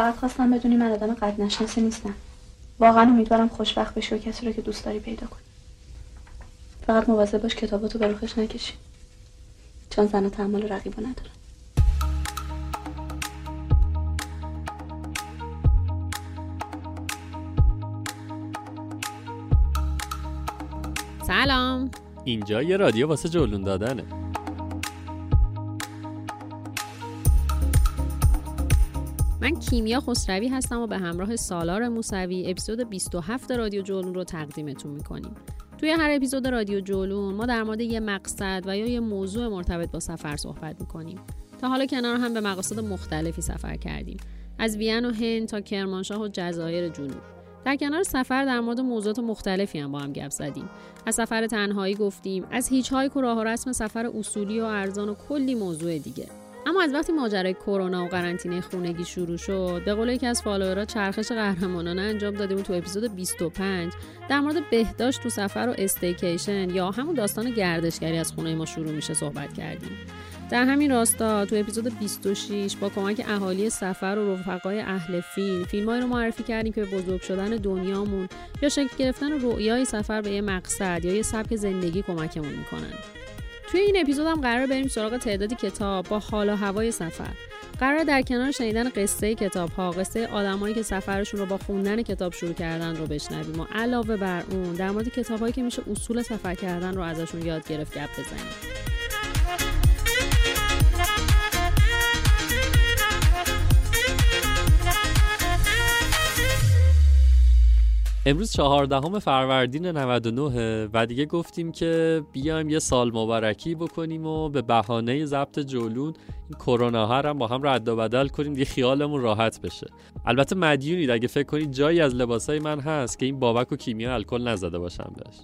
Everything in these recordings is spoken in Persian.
فقط خواستم بدونی من آدم قد نشناسی نیستم. واقعا امیدوارم خوشبخت بشی و کسی رو که دوست داری پیدا کنی. فقط مواظب باش کتاباتو به رخش نکشی. چون زن تحمل رقیبا ندارم. سلام. اینجا یه رادیو واسه جلون دادنه. من کیمیا خسروی هستم و به همراه سالار موسوی اپیزود 27 رادیو جولون رو تقدیمتون می‌کنیم. توی هر اپیزود رادیو جولون ما در مورد یه مقصد و یا یه موضوع مرتبط با سفر صحبت می‌کنیم. تا حالا کنار هم به مقاصد مختلفی سفر کردیم. از وین و هند تا کرمانشاه و جزایر جنوب. در کنار سفر در مورد موضوعات مختلفی هم با هم گپ زدیم. از سفر تنهایی گفتیم. از hitchhike و راه و رسم سفر اصولی و ارزان و کلی موضوع دیگه. اما از وقتی ماجرای کرونا و قرنطینه خونگی شروع شد به قول یکی از follower ها چرخش قهرمانانه انجام بود تو اپیزود 25 در مورد بهداشت تو سفر و staycation یا همون داستان گردشگری از خونه ما شروع میشه صحبت کردیم. در همین راستا تو اپیزود 26 با کمک اهالی سفر و رفقای اهل فیلم فیلمایی رو معرفی کردیم که به بزرگ شدن دنیامون یا شکل گرفتن رؤیای سفر به یه مقصد یا یه سبک زندگی کمکمون می‌کنن. توی این اپیزود هم قرار بریم سراغ تعدادی کتاب با حال و هوای سفر. قرار در کنار شنیدن قصه کتاب ها قصه آدمایی که سفرشون رو با خوندن کتاب شروع کردن رو بشنویم و علاوه بر اون در مورد کتابهایی که میشه اصول سفر کردن رو ازشون یاد گرفت گپ بزنیم. امروز چهاردهم فروردین 99 و دیگه گفتیم که بیایم یه سال مبارکی بکنیم و به بهانه ضبط جولون این کرونا ها هم با هم رد و بدل کنیم دیگه خیالمون راحت بشه. البته مدیونید اگه فکر کنید جایی از لباسای من هست که این بابک و کیمیا الکل نزده باشم بهش.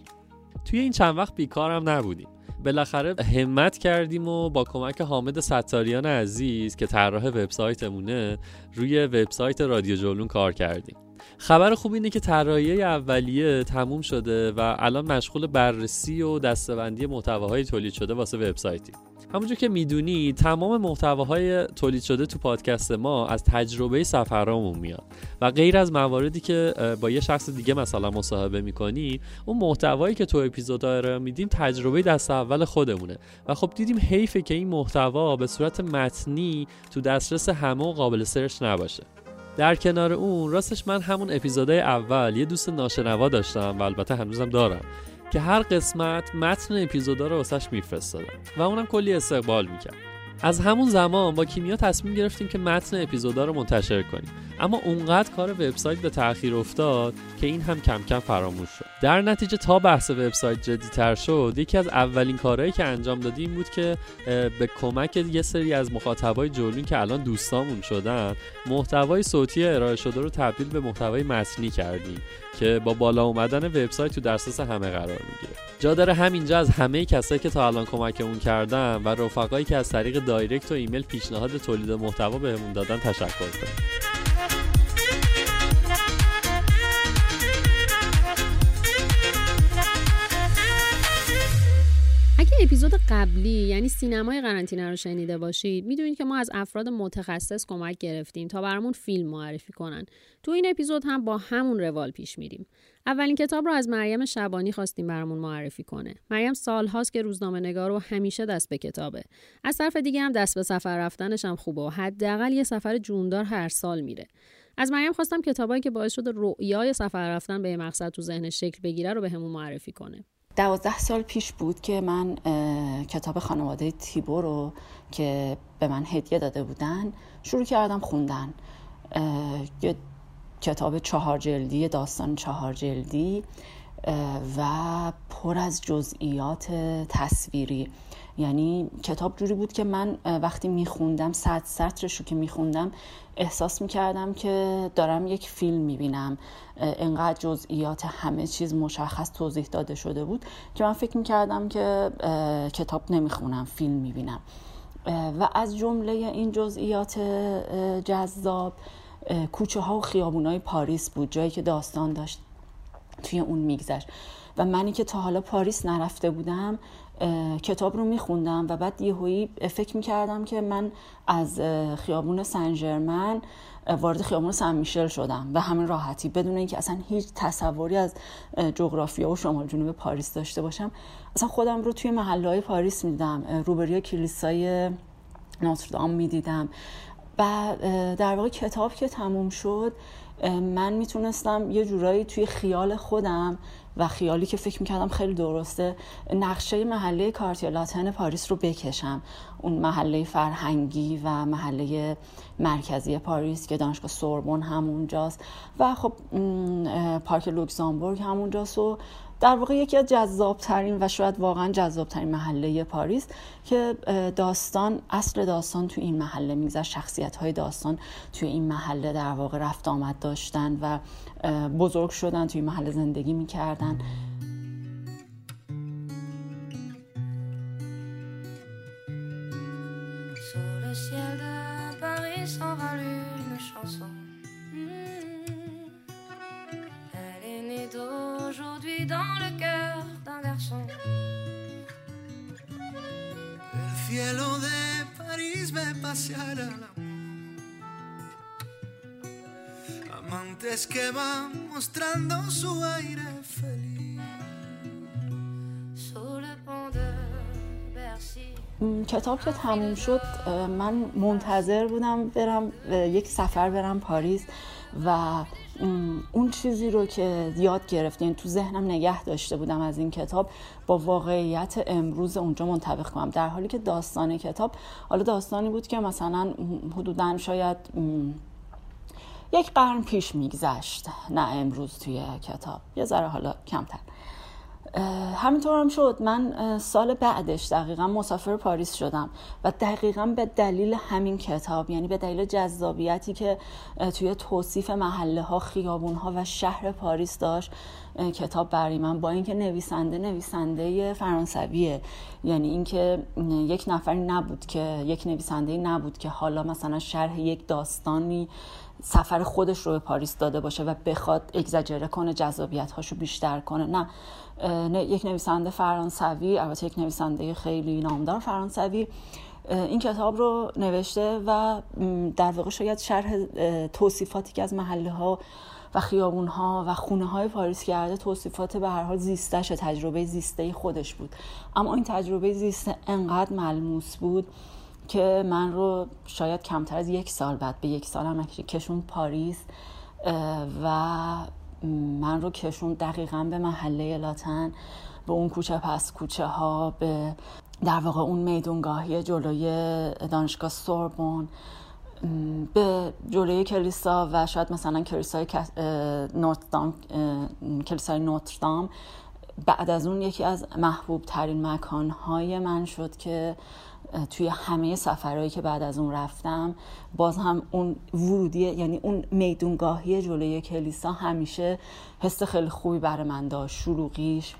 توی این چند وقت بیکارم نبودیم. بالاخره همت کردیم و با کمک حامد ستاریان عزیز که طراح وبسایتمونه روی وبسایت رادیو جولون کار کردیم. خبر خوب اینه که طراحی اولیه تموم شده و الان مشغول بررسی و دستبندی محتواهای تولید شده واسه وبسایتی همونجور که می‌دونی تمام محتواهای تولید شده تو پادکست ما از تجربه سفرامون میاد. و غیر از مواردی که با یه شخص دیگه مثلا مصاحبه می‌کنی اون محتوایی که تو اپیزودها ارائه میدیم تجربه دست اول خودمونه. و خب دیدیم حیفه که این محتوا به صورت متنی تو دسترس همه و قابل سرچ نباشه. در کنار اون راستش من همون اپیزودهای اول یه دوست ناشنوا داشتم و البته هنوزم دارم. که هر قسمت متن اپیزودا رو واسش میفرستادم و اونم کلی استقبال می‌کرد. از همون زمان با کیمیا تصمیم گرفتیم که متن اپیزودا رو منتشر کنیم. اما اونقدر کار وبسایت به تاخیر افتاد که این هم کم کم فراموش شد. در نتیجه تا بحث وبسایت جدیتر شد یکی از اولین کارهایی که انجام دادیم بود که به کمک یه سری از مخاطبای جولون که الان دوستامون شدن محتوای صوتی ارائه شده رو تبدیل به محتوای متنی کردیم. که با بالا اومدن وبسایت تو دسترس همه قرار می‌گیره. جا داره همینجا از همه کسایی که تا الان کمکمون کردن و رفقایی که از طریق دایرکت و ایمیل پیشنهاد تولید محتوا بهمون دادن تشکر کنیم اپیزود قبلی یعنی سینمای قرنطینه رو شنیده باشید می‌دونید که ما از افراد متخصص کمک گرفتیم تا برامون فیلم معرفی کنن. تو این اپیزود هم با همون روال پیش میریم. اولین کتاب رو از مریم شبانی خواستیم برامون معرفی کنه. مریم سالهاست که روزنامه نگار و همیشه دست به کتابه. از طرف دیگه هم دست به سفر رفتنش هم خوبه و حداقل یه سفر جوندار هر سال میره. از مریم خواستم کتابایی که باعث شده رؤیای سفر رفتن به مقصد تو ذهن شکل بگیره رو بهمون به معرفی کنه. دوازده سال پیش بود که من کتاب خانواده تیبو رو که به من هدیه داده بودن شروع کردم خوندن. یه کتاب چهار جلدی داستان چهار جلدی و پر از جزئیات تصویری. یعنی کتاب جوری بود که من وقتی میخوندم صد سطرش رو که میخوندم احساس می‌کردم که دارم یک فیلم می‌بینم. انقدر جزئیات همه چیز مشخص توضیح داده شده بود که من فکر می‌کردم که کتاب نمی‌خونم فیلم می‌بینم. و از جمله این جزئیات جذاب کوچه ها و خیابون های پاریس بود جایی که داستان داشت توی اون میگذشت. و منی که تا حالا پاریس نرفته بودم کتاب رو میخوندم و بعد یهویی فکر می‌کردم که من از خیابون سنجرمن وارد خیابون سن میشل شدم به همین راحتی بدون اینکه اصلا هیچ تصوری از جغرافیا و شمال جنوب پاریس داشته باشم. اصلا خودم رو توی محله های پاریس می‌دیدم روبروی کلیسای ناتردام می‌دیدم. و در واقع کتاب که تموم شد من می‌تونستم یه جورایی توی خیال خودم و خیالی که فکر می‌کردم خیلی درسته نقشه محله کارتیالاتن پاریس رو بکشم. اون محله فرهنگی و محله مرکزی پاریس که دانشگاه سوربون همونجاست. و خب پارک لوکزامبورگ همونجاست و در واقع یکی از جذابترین و شاید واقعا جذابترین محله پاریس که داستان اصل داستان تو این محله میگذر شخصیت های داستان توی این محله در واقع رفت آمد داشتن و بزرگ شدن توی محله زندگی می‌کردن. Dans le cœur d'un garçon. El cielo de París ve pasear al Amantes que van mostrando su aire feliz. Sur le pont de Bercy. کتاب که تموم شد من منتظر بودم برم یک سفر برم پاریس و اون چیزی رو که یاد گرفتین تو ذهنم نگه داشته بودم از این کتاب با واقعیت امروز اونجا منطبق کنم. در حالی که داستان کتاب حالا داستانی بود که مثلا حدودا شاید یک قرن پیش میگذشت نه امروز توی کتاب. یه ذره حالا کمتر. همینطور هم شد. من سال بعدش دقیقا مسافر پاریس شدم و دقیقا به دلیل همین کتاب یعنی به دلیل جذابیتی که توی توصیف محله ها خیابون ها و شهر پاریس داشت کتاب برای من. با اینکه نویسنده نویسنده فرانسویه یعنی اینکه یک نفری نبود که یک نویسنده نبود که حالا مثلا شرح یک داستانی سفر خودش رو به پاریس داده باشه و بخواد اگزاجره کنه جذابیت هاشو بیشتر کنه. نه یک نویسنده فرانسوی البته یک نویسنده خیلی نامدار فرانسوی. این کتاب رو نوشته و در واقع شاید شرح توصیفاتی که از محله ها و خیابون ها و خونه های پاریس کرده توصیفات به هر حال زیستش تجربه زیسته خودش بود. اما این تجربه زیسته انقدر ملموس بود که من رو شاید کمتر از یک سال بعد به یک سال هم کشون پاریس و من رو کشون دقیقا به محله لاتن به اون کوچه پس کوچه ها به در واقع اون میدونگاهی جلوی دانشگاه سوربون به جلوی کلیسا و شاید مثلا کلیسای نوتردام کلیسای نوتردام بعد از اون یکی از محبوب ترین مکان های من شد که توی همه سفرهایی که بعد از اون رفتم باز هم اون ورودی یعنی اون میدونگاهی جلوی کلیسا همیشه حس خیلی خوبی برای من داشت شروعیش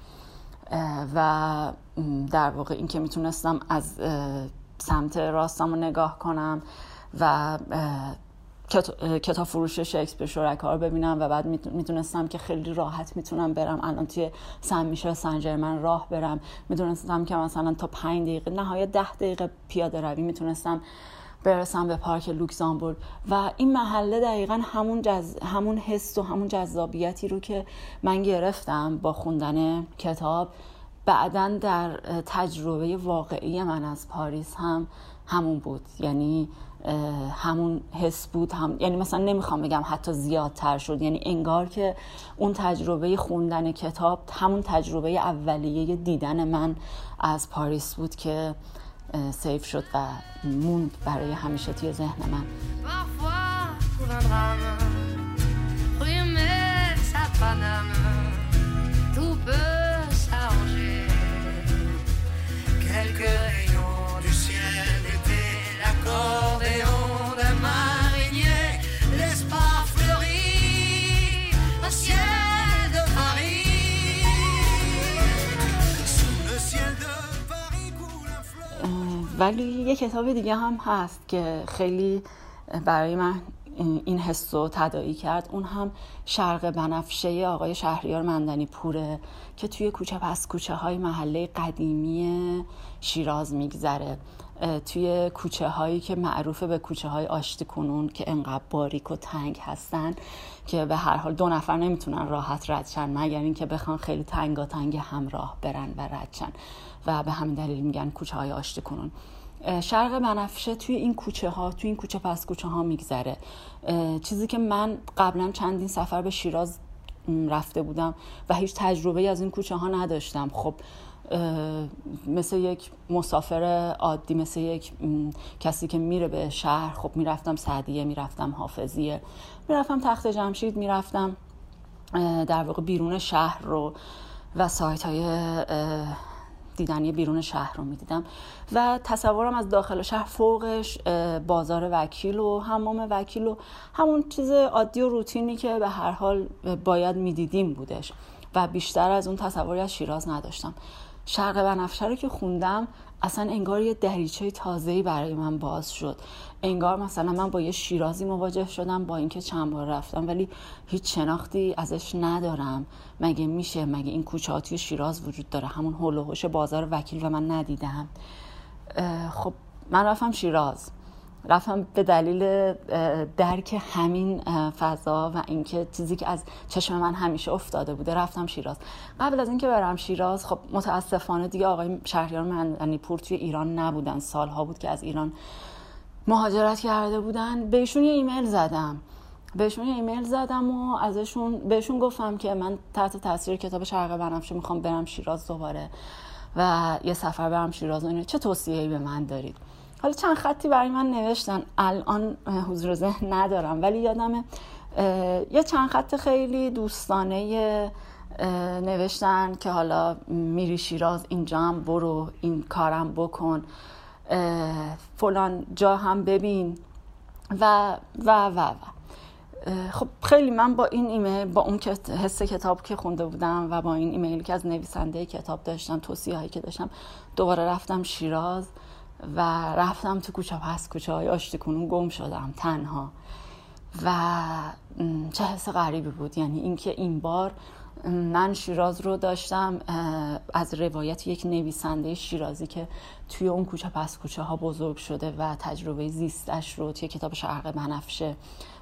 و در واقع این که می‌تونستم از سمت راستم رو نگاه کنم و کتاب فروش شکسپیر شرکا رو ببینم و بعد می‌دونستم که خیلی راحت می‌تونم برم. الان توی سن میشه سن راه برم. می‌دونستم که مثلا تا پنج دقیقه نهایت ده دقیقه پیاده روی می‌تونستم برسم به پارک لوکزامبورگ. و این محله دقیقا همون, جز... همون حس و همون جذابیتی رو که من گرفتم با خوندن کتاب. بعدا در تجربه واقعی من از پاریس هم همون بود. یعنی همون حس بود هم یعنی مثلا نمی‌خوام بگم حتی زیادتر شد. یعنی انگار که اون تجربه خوندن کتاب همون تجربه اولیه دیدن من از پاریس بود که سیف شد و موند برای همیشه توی ذهن من. ولی یه کتاب دیگه هم هست که خیلی برای من این حس رو تدایی کرد. اون هم شرق بنفشه آقای شهریار مندنی پوره که توی کوچه پس کوچه های محله قدیمی شیراز میگذره. توی کوچه هایی که معروف به کوچه های آشتی کنون که انقدر باریک و تنگ هستن که به هر حال دو نفر نمی‌تونن راحت ردشن مگر اینکه بخوان خیلی تنگا تنگ همراه برن و ردشن و به همین دلیل میگن کوچه های آشتی کنون. شرق بنفشه توی این کوچه ها توی این کوچه پس کوچه ها میگذره چیزی که من قبلا چندین سفر به شیراز رفته بودم و هیچ تجربه از این کوچه ها نداشتم. خب مثل یک مسافر عادی مثل یک کسی که میره به شهر خب می‌رفتم سعدیه می‌رفتم حافظیه می‌رفتم تخت جمشید می‌رفتم در واقع بیرون شهر رو و سایت های دیدنی بیرون شهر رو می‌دیدم. و تصورم از داخل شهر فوقش بازار وکیل و حمام وکیل و همون چیز عادی و روتینی که به هر حال باید می‌دیدیم بودش و بیشتر از اون تصوری از شیراز نداشتم. شرق بنفشه رو که خوندم اصلا انگار یه دریچه تازه‌ای برای من باز شد. انگار مثلا من با یه شیرازی مواجه شدم با اینکه چند بار رفتم ولی هیچ شناختی ازش ندارم. مگه میشه؟ مگه این کوچه توی شیراز وجود داره؟ همون هول بازار وکیل و من ندیدم. خب من رفتم شیراز. رفتم به دلیل درک همین فضا و اینکه چیزی که از چشم من همیشه افتاده بوده رفتم شیراز. قبل از اینکه برم شیراز خب متاسفانه دیگه آقای شهریار مندنی پور توی ایران نبودن. سالها بود که از ایران مهاجرت کرده بودن. بهشون یه ایمیل زدم. بهشون ایمیل زدم و ازشون بهشون گفتم که من تحت تاثیر کتاب شرق بنفشه می‌خوام برم شیراز دوباره و یه سفر برم شیراز و چه توصیه‌ای به من دارید؟ حالا چند خطی برای من نوشتن. الان حضور ذهن ندارم ولی یادمه یه چند خط خیلی دوستانه نوشتن که حالا میری شیراز اینجا هم برو این کارم بکن فلان جا هم ببین و و و و. خب خیلی من با این ایمیل با اون حس کتاب که خونده بودم و با این ایمیلی که از نویسنده کتاب داشتم توصیه هایی که داشتم دوباره رفتم شیراز. و رفتم تو کوچه پس کوچه های آشتی کنون گم شدم تنها. و چه حس غریبی بود. یعنی اینکه این بار من شیراز رو داشتم از روایت یک نویسنده شیرازی که توی اون کوچه پس کوچه ها بزرگ شده و تجربه زیستش رو توی کتاب شرق بنفشه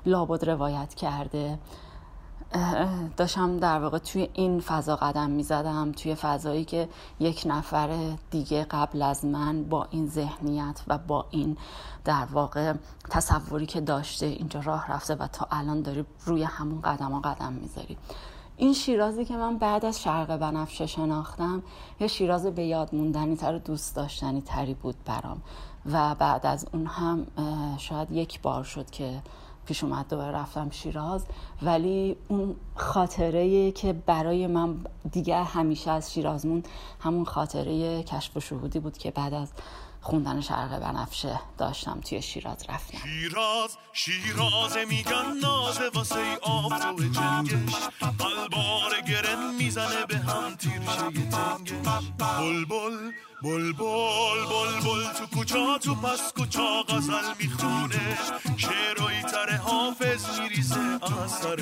لابد روایت کرده. داشتم در واقع توی این فضا قدم می زدم توی فضایی که یک نفر دیگه قبل از من با این ذهنیت و با این در واقع تصوری که داشته اینجا راه رفته و تا الان داری روی همون قدم ها قدم می‌ذاری. این شیرازی که من بعد از شرق بنفشه شناختم یه شیراز به یاد موندنی تر دوست داشتنی تری بود برام. و بعد از اون هم شاید یک بار شد که پیش اومد دوباره رفتم شیراز. ولی اون خاطره که برای من دیگه همیشه از شیراز مون همون خاطره کشف و شهودی بود که بعد از خوندن شرق بنفشه داشتم توی شیراز رفتم. شیراز شیراز میگن نازه واسه آفتاب جنگش. قلبار گرن می‌زنه به هم تیرشه تنگش بل بل بل بل بل تو کوچا تو پس کوچا غزل می‌خونه. شعرهای تر حافظ میریزه از سر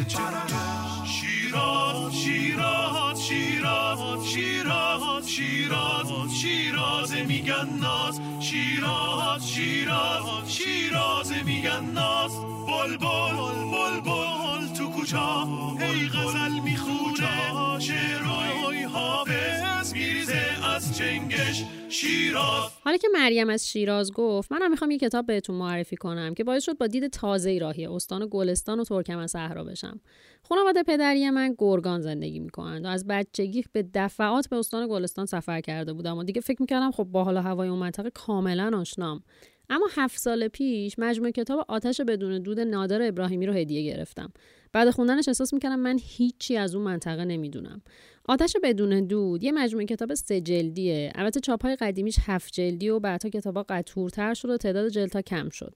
شیراز شیراز شیراز شیراز شیراز شیراز میگن ناز. شیراز شیراز شیراز میگن ناز. بل بل بل بل تو کوچا ای غزل می‌خونه. شعرهای حافظ میریزه از چنگش شیراز. حالا که مریم از شیراز گفت منم می‌خوام یه کتاب بهتون معرفی کنم که باعث شد با دید تازه راهی استان گلستان و ترکمن صحرا بشم. خانواده پدری من گرگان زندگی می‌کنند و از بچگی به دفعات به استان گلستان سفر کرده بودم و دیگه فکر می‌کردم خب با حال هوای اون منطقه کاملا آشنام. اما هفت سال پیش مجموعه کتاب آتش بدون دود نادر ابراهیمی رو هدیه گرفتم. بعد خوندنش احساس می‌کردم من هیچی از اون منطقه نمی‌دونم. آتش بدون دود یه مجموعه کتاب سه جلدیه. البته چاپهای قدیمیش هفت جلدی و بعدها کتابا قطورتر شد و تعداد جلدها کم شد.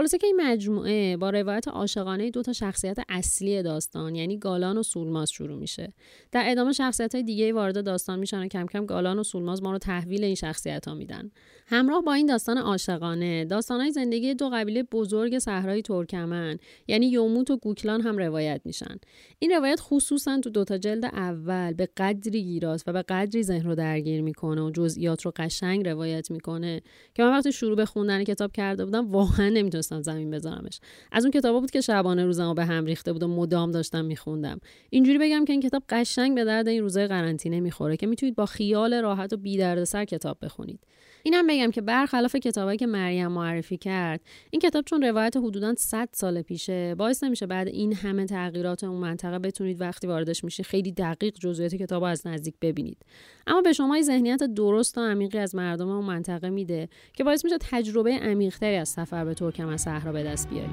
خلاصه که این مجموعه با روایت عاشقانه دو تا شخصیت اصلی داستان یعنی گالان و سولماز شروع میشه. در ادامه شخصیت های دیگه وارد داستان میشن و کم کم گالان و سولماز ما رو تحویل این شخصیت ها میدن. همراه با این داستان عاشقانه های زندگی دو قبیله بزرگ صحرای ترکمن یعنی یوموت و گوکلان هم روایت میشن. این روایت خصوصا تو دوتا جلد اول به قدری گیراست و به قدری ذهن رو درگیر می‌کنه و جزئیات رو قشنگ روایت می‌کنه که من وقتی شروع به خوندن کتاب کرده بودم واقعا زمین بذارمش از اون کتابا بود که شبانه روزمو به هم ریخته بود و مدام داشتم میخوندم. اینجوری بگم که این کتاب قشنگ به درد این روزای قرنطینه می‌خوره که می‌تونید با خیال راحت و بی سر کتاب بخونید. اینم بگم که برخلاف کتابایی که مریم معرفی کرد این کتاب چون روایت حدودا 100 سال پیشه باعث نمیشه بعد این همه تغییرات اون منطقه بتونید وقتی واردش میشی خیلی دقیق جزئیات کتاب از نزدیک ببینید. اما به شما ذهنیت درست و عمیقی از مردم اون منطقه میده که باعث میشه تجربه عمیقتری از سفر به ترکمن صحرا به دست بیارید.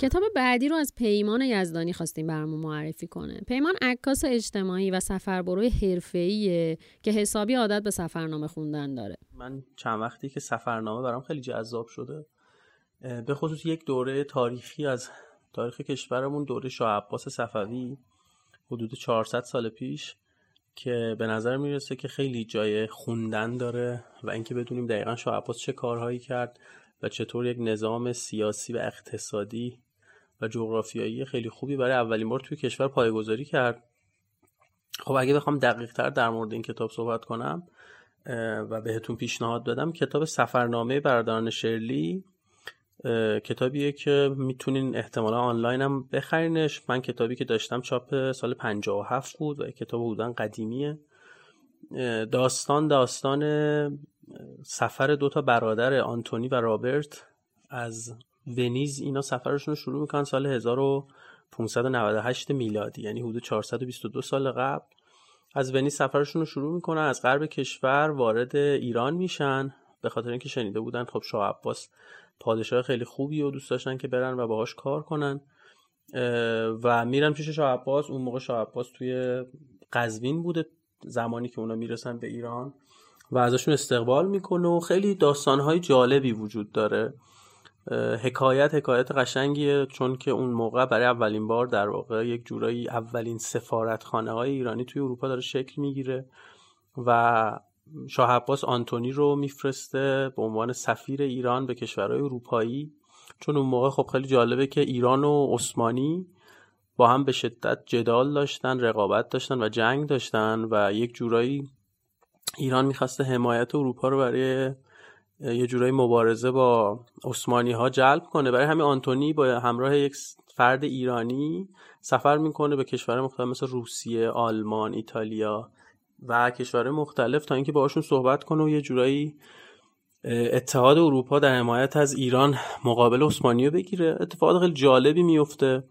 کتاب بعدی رو از پیمان یزدانی خواستیم برامون معرفی کنه. پیمان عکاس اجتماعی و سفربروی حرفه‌ایه که حسابی عادت به سفرنامه خوندن داره. من چند وقتی که سفرنامه برام خیلی جذاب شده. به خصوص یک دوره تاریخی از تاریخ کشورمون دوره شاه عباس صفوی حدود 400 سال پیش که به نظر می‌رسه که خیلی جای خوندن داره و اینکه بدونیم دقیقا شاه عباس چه کارهایی کرد و چطور یک نظام سیاسی و اقتصادی و جغرافیایی خیلی خوبی برای اولین بار توی کشور پایگذاری کرد. خب اگه بخوام دقیق تر در مورد این کتاب صحبت کنم و بهتون پیشنهاد بدم کتاب سفرنامه برادران شرلی کتابیه که می‌تونین احتمالا آنلاین هم بخرینش. من کتابی که داشتم چاپ سال 57 بود و کتاب بودن قدیمیه. داستان داستان سفر دوتا برادر آنتونی و رابرت از ونیز اینا سفرشون رو شروع می‌کنن سال 1598 میلادی یعنی حدود 422 سال قبل. از ونیز سفرشون رو شروع می‌کنن از غرب کشور وارد ایران میشن. به خاطر اینکه شنیده بودن خب شاه عباس پادشاه خیلی خوبی و دوست داشتن که برن و باهاش کار کنن. و میرن پیش شاه عباس. اون موقع شاه عباس توی قزوین بوده زمانی که اونا می‌رسن به ایران. و ازشون استقبال می‌کنه و خیلی داستانهای جالبی وجود داره. حکایت حکایت قشنگیه چون که اون موقع برای اولین بار در واقع یک جورایی اولین سفارتخانه های ایرانی توی اروپا داره شکل می‌گیره و شاه عباس آنتونی رو میفرسته به عنوان سفیر ایران به کشورهای اروپایی. چون اون موقع خب خیلی جالبه که ایران و عثمانی با هم به شدت جدال داشتن رقابت داشتن و جنگ داشتن و یک جورایی ایران می‌خواسته حمایت اروپا رو برای یه جورایی مبارزه با عثمانی ها جلب کنه. برای همین آنتونی با همراه یک فرد ایرانی سفر می‌کنه به کشور مختلف مثل روسیه، آلمان، ایتالیا و کشور مختلف تا اینکه باهاشون صحبت کنه و یه جورایی اتحاد اروپا در حمایت از ایران مقابل عثمانی بگیره. اتفاقات خیلی جالبی میفته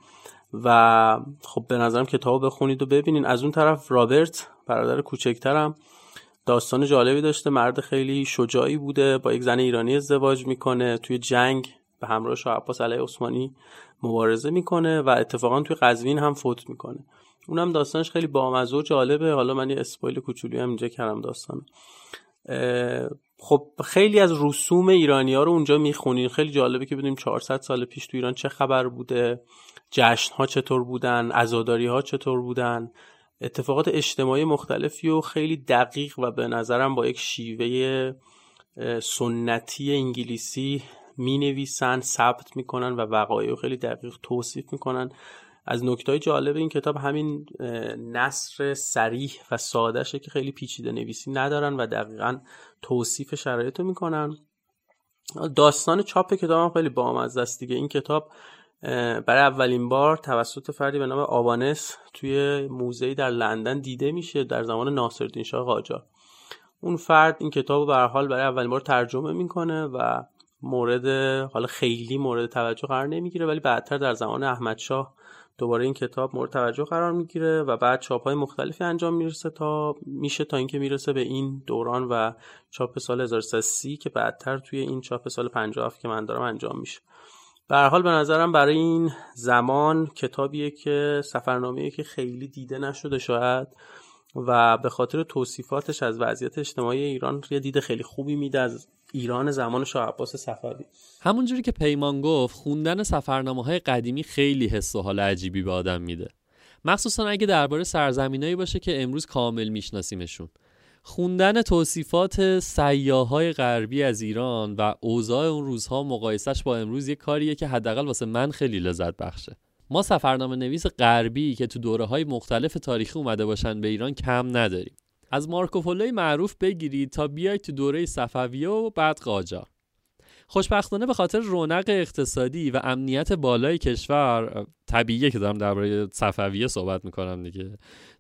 و خب به نظرم کتاب بخونید و ببینین. از اون طرف رابرت برادر کوچکترم داستان جالبی داشته. مرد خیلی شجاعی بوده با یک زن ایرانی ازدواج می‌کنه توی جنگ به همراه شاه عباس علیه عثمانی مبارزه می‌کنه و اتفاقا توی قزوین هم فوت می‌کنه. اونم داستانش خیلی بامزه و جالبه. حالا من یه اسپایل کوچولی هم اینجا کردم داستان خب خیلی از رسوم ایرانی ها رو اونجا می‌خونین خیلی جالبه که بدونیم 400 سال پیش تو ایران چه خبر بوده جشن ها چطور بودن عزاداری ها چطور بودن. اتفاقات اجتماعی مختلفی و خیلی دقیق و به نظرم با یک شیوه سنتی انگلیسی می نویسن ثبت می‌کنن و وقایع خیلی دقیق توصیف می‌کنن. از نکته جالب این کتاب همین نصر سریح و سادهشه که خیلی پیچیده نویسی ندارن و دقیقا توصیف شرایط رو می‌کنن. داستان چاپ کتاب هم خیلی بامزه است دیگه. این کتاب برای اولین بار توسط فردی به نام آوانس توی موزهی در لندن دیده میشه در زمان ناصرالدین شاه قاجار. اون فرد این کتاب رو به حال برای اولین بار ترجمه می‌کنه و مورد حالا خیلی مورد توجه قرار نمی‌گیره ولی بعدتر در زمان احمد شاه دوباره این کتاب مورد توجه قرار می‌گیره و بعد چاپ های مختلفی انجام می‌رسه تا میشه تا اینکه می‌رسه به این دوران و چاپ سال 1330 که بعدتر توی این چاپ سال 57 که من دارم انجام میشه. به حال به نظرم برای این زمان کتابیه که سفرنامه‌ای که خیلی دیده نشده شاید و به خاطر توصیفاتش از وضعیت اجتماعی ایران یه دید خیلی خوبی میده از ایران زمان شاه عباس صفوی. همونجوری که پیمان گفت خوندن سفرنامه های قدیمی خیلی حس و حال عجیبی به آدم میده. مخصوصا اگه درباره سرزمینایی باشه که امروز کامل میشناسیمشون. خوندن توصیفات سیاهای غربی از ایران و اوضاع اون روزها مقایسش با امروز یه کاریه که حداقل واسه من خیلی لذت بخشه. ما سفرنامه نویس غربی که تو دوره های مختلف تاریخی اومده باشن به ایران کم نداریم. از مارکوپولوی معروف بگیرید تا بیاید تو دوره صفویه و بعد قاجار. خوشبختانه به خاطر رونق اقتصادی و امنیت بالای کشور طبیعیه که دارم درباره صفویه صحبت می‌کنم دیگه.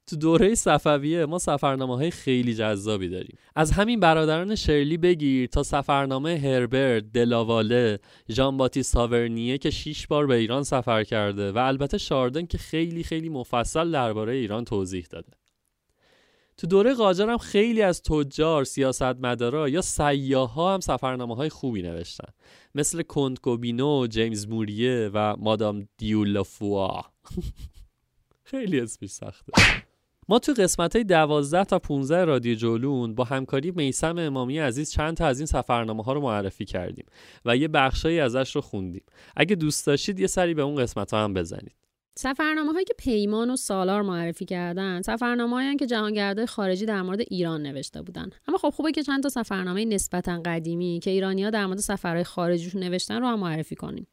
تو دوره صفویه ما سفرنامه های خیلی جذابی داریم. از همین برادران شرلی بگیر تا سفرنامه هربرت دلاواله ژان باتیست هاورنیه که شیش بار به ایران سفر کرده و البته شاردن که خیلی خیلی مفصل درباره ایران توضیح داده. تو دوره قاجار هم خیلی از تجار، سیاستمدارا یا سیاها هم سفرنامه های خوبی نوشتن. مثل کنتگوبینو، جیمز موریه و مادام دیولافوا. خیلی اسمش سخته. ما تو قسمت های 12 تا 15 رادیو جولون با همکاری میسم امامی عزیز چند تا از این سفرنامه ها رو معرفی کردیم و یه بخشایی ازش رو خوندیم. اگه دوست داشتید یه سری به اون قسمت ها هم بزنید. سفرنامه هایی که پیمان و سالار معرفی کردن سفرنامه که جهانگرده خارجی در مورد ایران نوشته بودن. اما خب خوبه که چند تا سفرنامه نسبتا قدیمی که ایرانیا در مورد سفرهای خارجیشون نوشتن رو هم معرفی کنیم.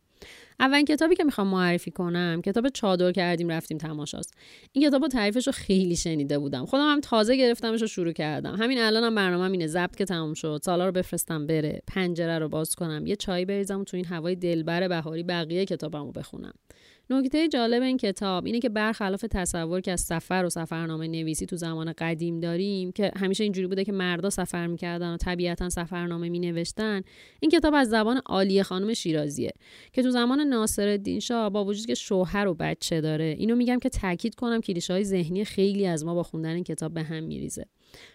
اولین کتابی که می‌خوام معرفی کنم کتاب چادر کردیم رفتیم تماشاست. این کتاب تعریفش رو خیلی شنیده بودم. خودم هم تازه گرفتمش رو شروع کردم. همین الانم هم برنامه اینه. ضبط که تموم شد. سالا رو بفرستم بره. پنجره رو باز کنم. یه چای بریزم تو این هوای دلبر بهاری بقیه کتابمو بخونم. نکته جالب این کتاب اینه که برخلاف تصور که از سفر و سفرنامه نویسی تو زمان قدیم داریم که همیشه اینجوری بوده که مردا سفر می‌کردن و طبیعتا سفرنامه مینوشتن این کتاب از زبان عالیه خانم شیرازیه که تو زمان ناصرالدین شاه با وجود که شوهر و بچه داره اینو میگم که تاکید کنم کلیشه های ذهنی خیلی از ما با خوندن این کتاب به هم میریزه.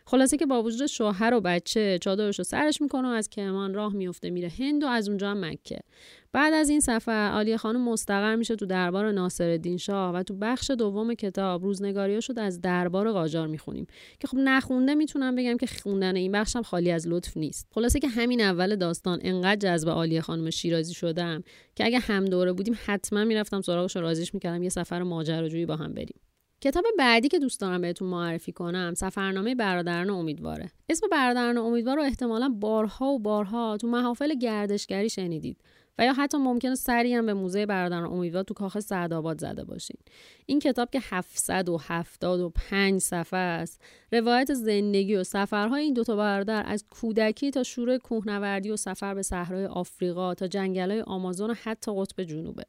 خلاصه که با وجود شوهر و بچه چادرش رو سرش می‌کنه و از کرمان راه میفته میره هند و از اونجا هم مکه. بعد از این سفر آلیه خانم مستقر میشه تو دربار ناصرالدین شاه و تو بخش دوم کتاب روزنگاری شد از دربار قاجار می‌خونیم. که خب نخونده می‌تونم بگم که خوندن این بخشم خالی از لطف نیست. خلاصه که همین اول داستان انقدر جذب آلیه خانم شیرازی شدم که اگه هم دوره بودیم حتما می‌رفتم سراغش رازیش می‌کردم. یه سفر ماجراجویی با هم بریم. کتاب بعدی که دوست دارم بهتون معرفی کنم سفرنامه برادران امیدواره. اسم برادران امیدوار رو احتمالا بارها و بارها تو محافل گردشگری شنیدید و یا حتی ممکنه سری هم به موزه برادران امیدوار تو کاخ سعدآباد زده باشین. این کتاب که 775 صفحه است. روایت زندگی و سفرهای این دوتا برادر از کودکی تا شروع کوهنوردی و سفر به صحرای آفریقا تا جنگل‌های آمازون و حتی قطب جنوبه.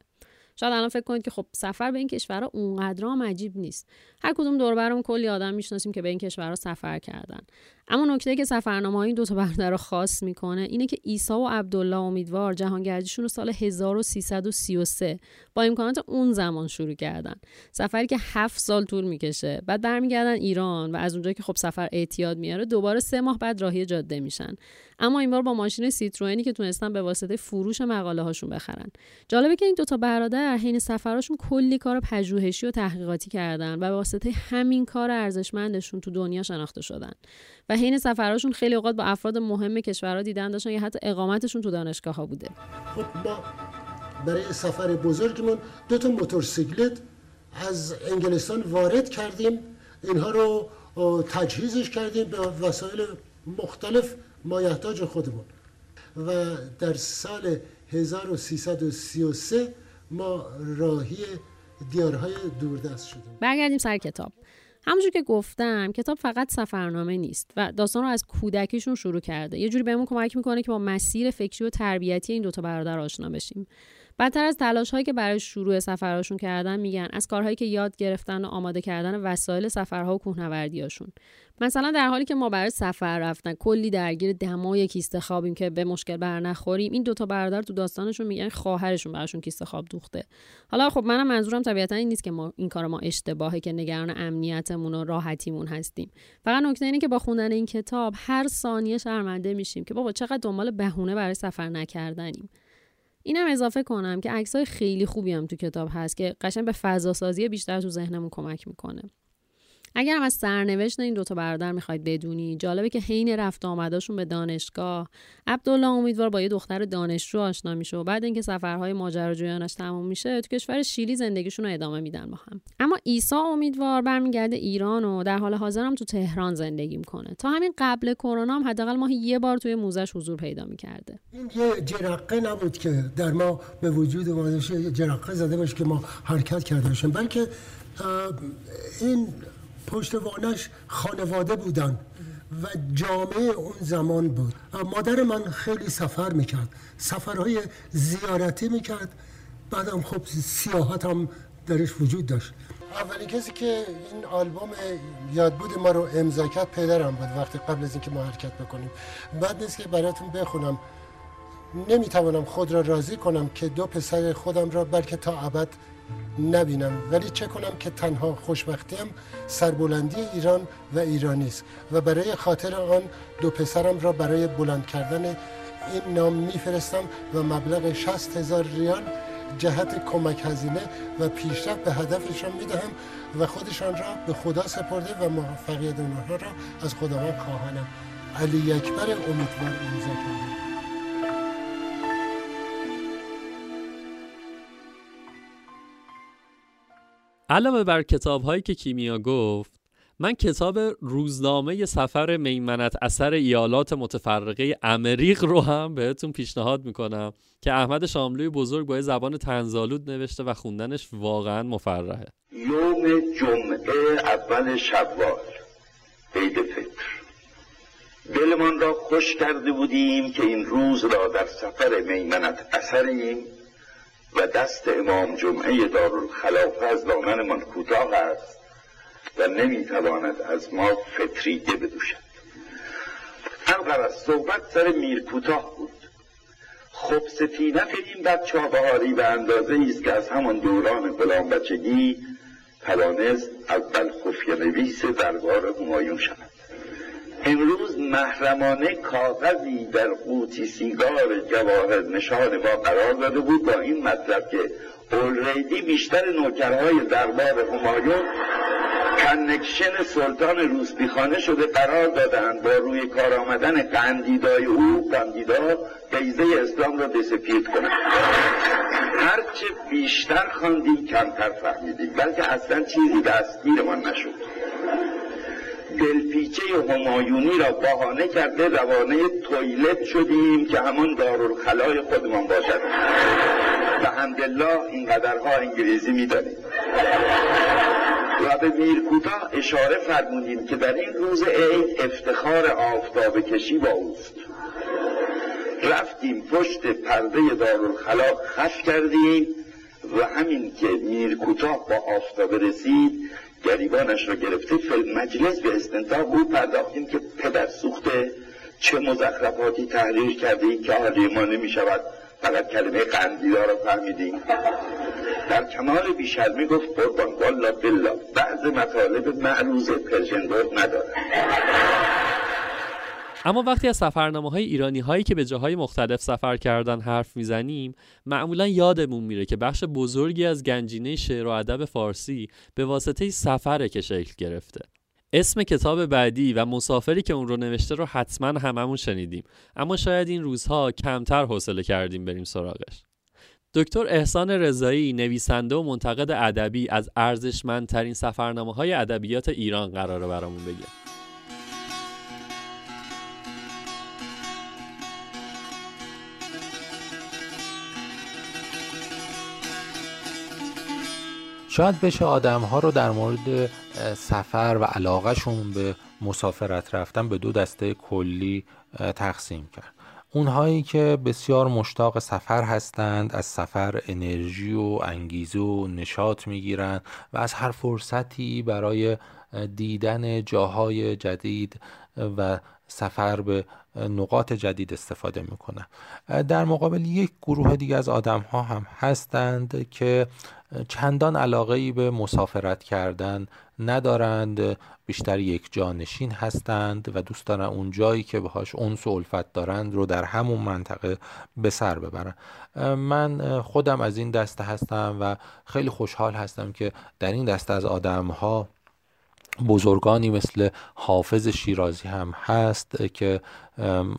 شاید الان فکر کنید که خب سفر به این کشورها اونقدر هم عجیب نیست. هر کدوم دور برم کلی آدم می‌شناسیم که به این کشورها سفر کردن. اما نکته که سفرنامه این دو تا برادر رو خاص می‌کنه اینه که عیسی و عبدالله امیدوار جهانگردیشون رو سال 1333 با امکانات اون زمان شروع کردن. سفری که هفت سال طول می‌کشه. بعد برمیگردن ایران و از اونجا که خب سفر اعتیاد میاره دوباره سه ماه بعد راهی جاده میشن. اما این بار با ماشین سیتروئنی که تونستن به واسطه فروش مقاله هاشون بخرن. جالبه که این دوتا برادر حین سفراشون کلی کار پژوهشی و تحقیقاتی کردن و به واسطه همین کار ارزشمندشون تو دنیا شناخته شدن. و حین سفراشون خیلی اوقات با افراد مهم کشورها دیدن داشتن یا حتی اقامتشون تو دانشگاه ها بوده. خب برای سفر بزرگمون دو تا موتورسیکلت از انگلستان وارد کردیم. اینها رو تجهیزش کردیم به وسایل مختلف مایحتاج خودمون. و در سال 1333 ما راهی دیارهای دوردست شدیم. برگردیم سر کتاب. همونجور که گفتم کتاب فقط سفرنامه نیست و داستان رو از کودکیشون شروع کرده. یه جوری بهمون کمک می‌کنه که با مسیر فکری و تربیتی این دوتا برادر آشنا بشیم. بدتر از تلاش هایی که برای شروع سفرهاشون کردن میگن از کارهایی که یاد گرفتن و آماده کردن وسایل سفرها و کوهنوردیاشون مثلا در حالی که ما برای سفر رفتن کلی درگیر دمای کیسه خوابیم که به مشکل بر نخوریم این دوتا برادر تو داستانشون میگن خواهرشون براشون کیسه خواب دوخته. حالا خب منم منظورم طبیعتا این نیست که ما این کار ما اشتباهه که نگران امنیتمون و راحتیمون هستیم. فقط نکته اینه که با خوندن این کتاب هر ثانیه شرمنده میشیم که بابا چقدر دنبال بهونه برای سفر نکردنیم. اینم اضافه کنم که عکسای خیلی خوبی هم تو کتاب هست که قشنگ به فضا سازی بیشتر تو ذهنمون کمک می‌کنه. اگر هم از سرنوشت این دوتا برادر می‌خواید بدونی جالبه که حین رفت آمداشون به دانشگاه. عبدالله امیدوار با یه دختر دانشجو آشنا میشه و بعد اینکه سفرهای ماجراجویانش تموم میشه تو کشور شیلی زندگیشون رو ادامه میدن با هم. اما عیسی امیدوار برمیگرده ایران و در حال حاضر هم تو تهران زندگی می‌کنه تا همین قبل کرونا هم حداقل ماهی یه بار توی موزش حضور پیدا می‌کرده. این یه جرقه نبود که در ما به وجود اومده جرقه زده باشه که ما حرکت کرده باشیم. بلکه این پشتوانش خانواده بودن و جامعه اون زمان بود. مادر من خیلی سفر می‌کرد. سفرهای زیارتی می‌کرد. بعدم خب سیاحت هم درش وجود داشت. اولین کسی که این آلبوم یادبود ما رو امضا کرد پدرم بود. وقتی قبل از اینکه ما حرکت بکنیم. بعد نیست که براتون بخونم. نمی‌توانم خود را راضی کنم که دو پسر خودم را بلکه تا ابد نبینم. ولی چه کنم که تنها خوشبختیم سربلندی ایران و ایرانی است. و برای خاطر آن دو پسرم را برای بلند کردن این نام میفرستم و مبلغ 60 هزار ریال جهت کمک هزینه و پیشرفت به هدفشان می‌دهم و خودشان را به خدا سپرده و موفقیت اونها را از خداوند خواهانم. علی اکبر امیدوار امضا علاوه بر کتاب هایی که کیمیا گفت من کتاب روزنامه سفر میمنت اثر ایالات متفرقه امریق رو هم بهتون پیشنهاد می‌کنم که احمد شاملوی بزرگ با زبان طنزآلود نوشته و خوندنش واقعا مفرحه. یوم جمعه اول شوال عید فطر. دلمان را خوش کرده بودیم که این روز را در سفر میمنت اثریم. و دست امام جمعه دارالخلافه از دامنمان کوتاه است و نمی‌تواند از ما فطریه بدوشد. از صحبت سر میر کوتاه بود. خب ستینت این بچه بهاری به اندازه است که از همان دوران غلام بچگی توانست اول خفیه نویس دربار همایون شود. امروز محرمانه کاغذی در قوطی سیگار جواهر نشان ما قرار داده بود با این مطلب که اولریدی بیشتر نوکرهای دربار همایون کنکشن سلطان روسپیخانه شده قرار دادند با روی کار آمدن قندیدای او قندیدا بیزه اسلام را بسپید کنند. هرچه بیشتر خواندیم کمتر فهمیدیم. بلکه اصلا چیزی دستگیرمان نشد. دلپیچه همایونی را بهانه کرده روانه تویلت شدیم که همان دارالخلای خودمان باشد. و همدلله این قدرها انگلیزی می‌دانیم. و به میرکوتا اشاره فرمودیم که در این روز عید افتخار آفتاب کشی با اوست. رفتیم پشت پرده دارالخلا خف کردیم و همین که میرکوتاه با آفتاب رسید گریبانش را گرفته فیلم مجلس به استنتاق او پرداختیم که پدر سوخته چه مزخرفاتی تحریر کرده این که حالی ما نمی شود فقط کلمه قندیدا را فهمیدیم. در کمال بیشرمی گفت قربان والا بلا بعض مطالب معروض پرژنبورگ نداره اما وقتی از سفرنامه های ایرانی هایی که به جاهای مختلف سفر کردن حرف می‌زنیم معمولا یادمون میره که بخش بزرگی از گنجینه شعر و ادب فارسی به واسطه سفره که شکل گرفته. اسم کتاب بعدی و مسافری که اون رو نوشته رو حتما هممون شنیدیم. اما شاید این روزها کمتر حوصله کردیم بریم سراغش. دکتر احسان رضایی نویسنده و منتقد ادبی از ارزشمندترین سفرنامه های ادبیات ایران قراره برامون بگه. شاید بشه آدم ها رو در مورد سفر و علاقهشون به مسافرت رفتن به دو دسته کلی تقسیم کرد. اونهایی که بسیار مشتاق سفر هستند از سفر انرژی و انگیزه و نشاط می‌گیرند و از هر فرصتی برای دیدن جاهای جدید و سفر به نقاط جدید استفاده می‌کنن در مقابل یک گروه دیگه از آدم ها هم هستند که چندان علاقه ای به مسافرت کردن ندارند بیشتر یک جانشین هستند و دوست دارن اون جایی که بهاش اونس و الفت دارند رو در همون منطقه به سر ببرن. من خودم از این دسته هستم و خیلی خوشحال هستم که در این دسته از آدم ها بزرگانی مثل حافظ شیرازی هم هست که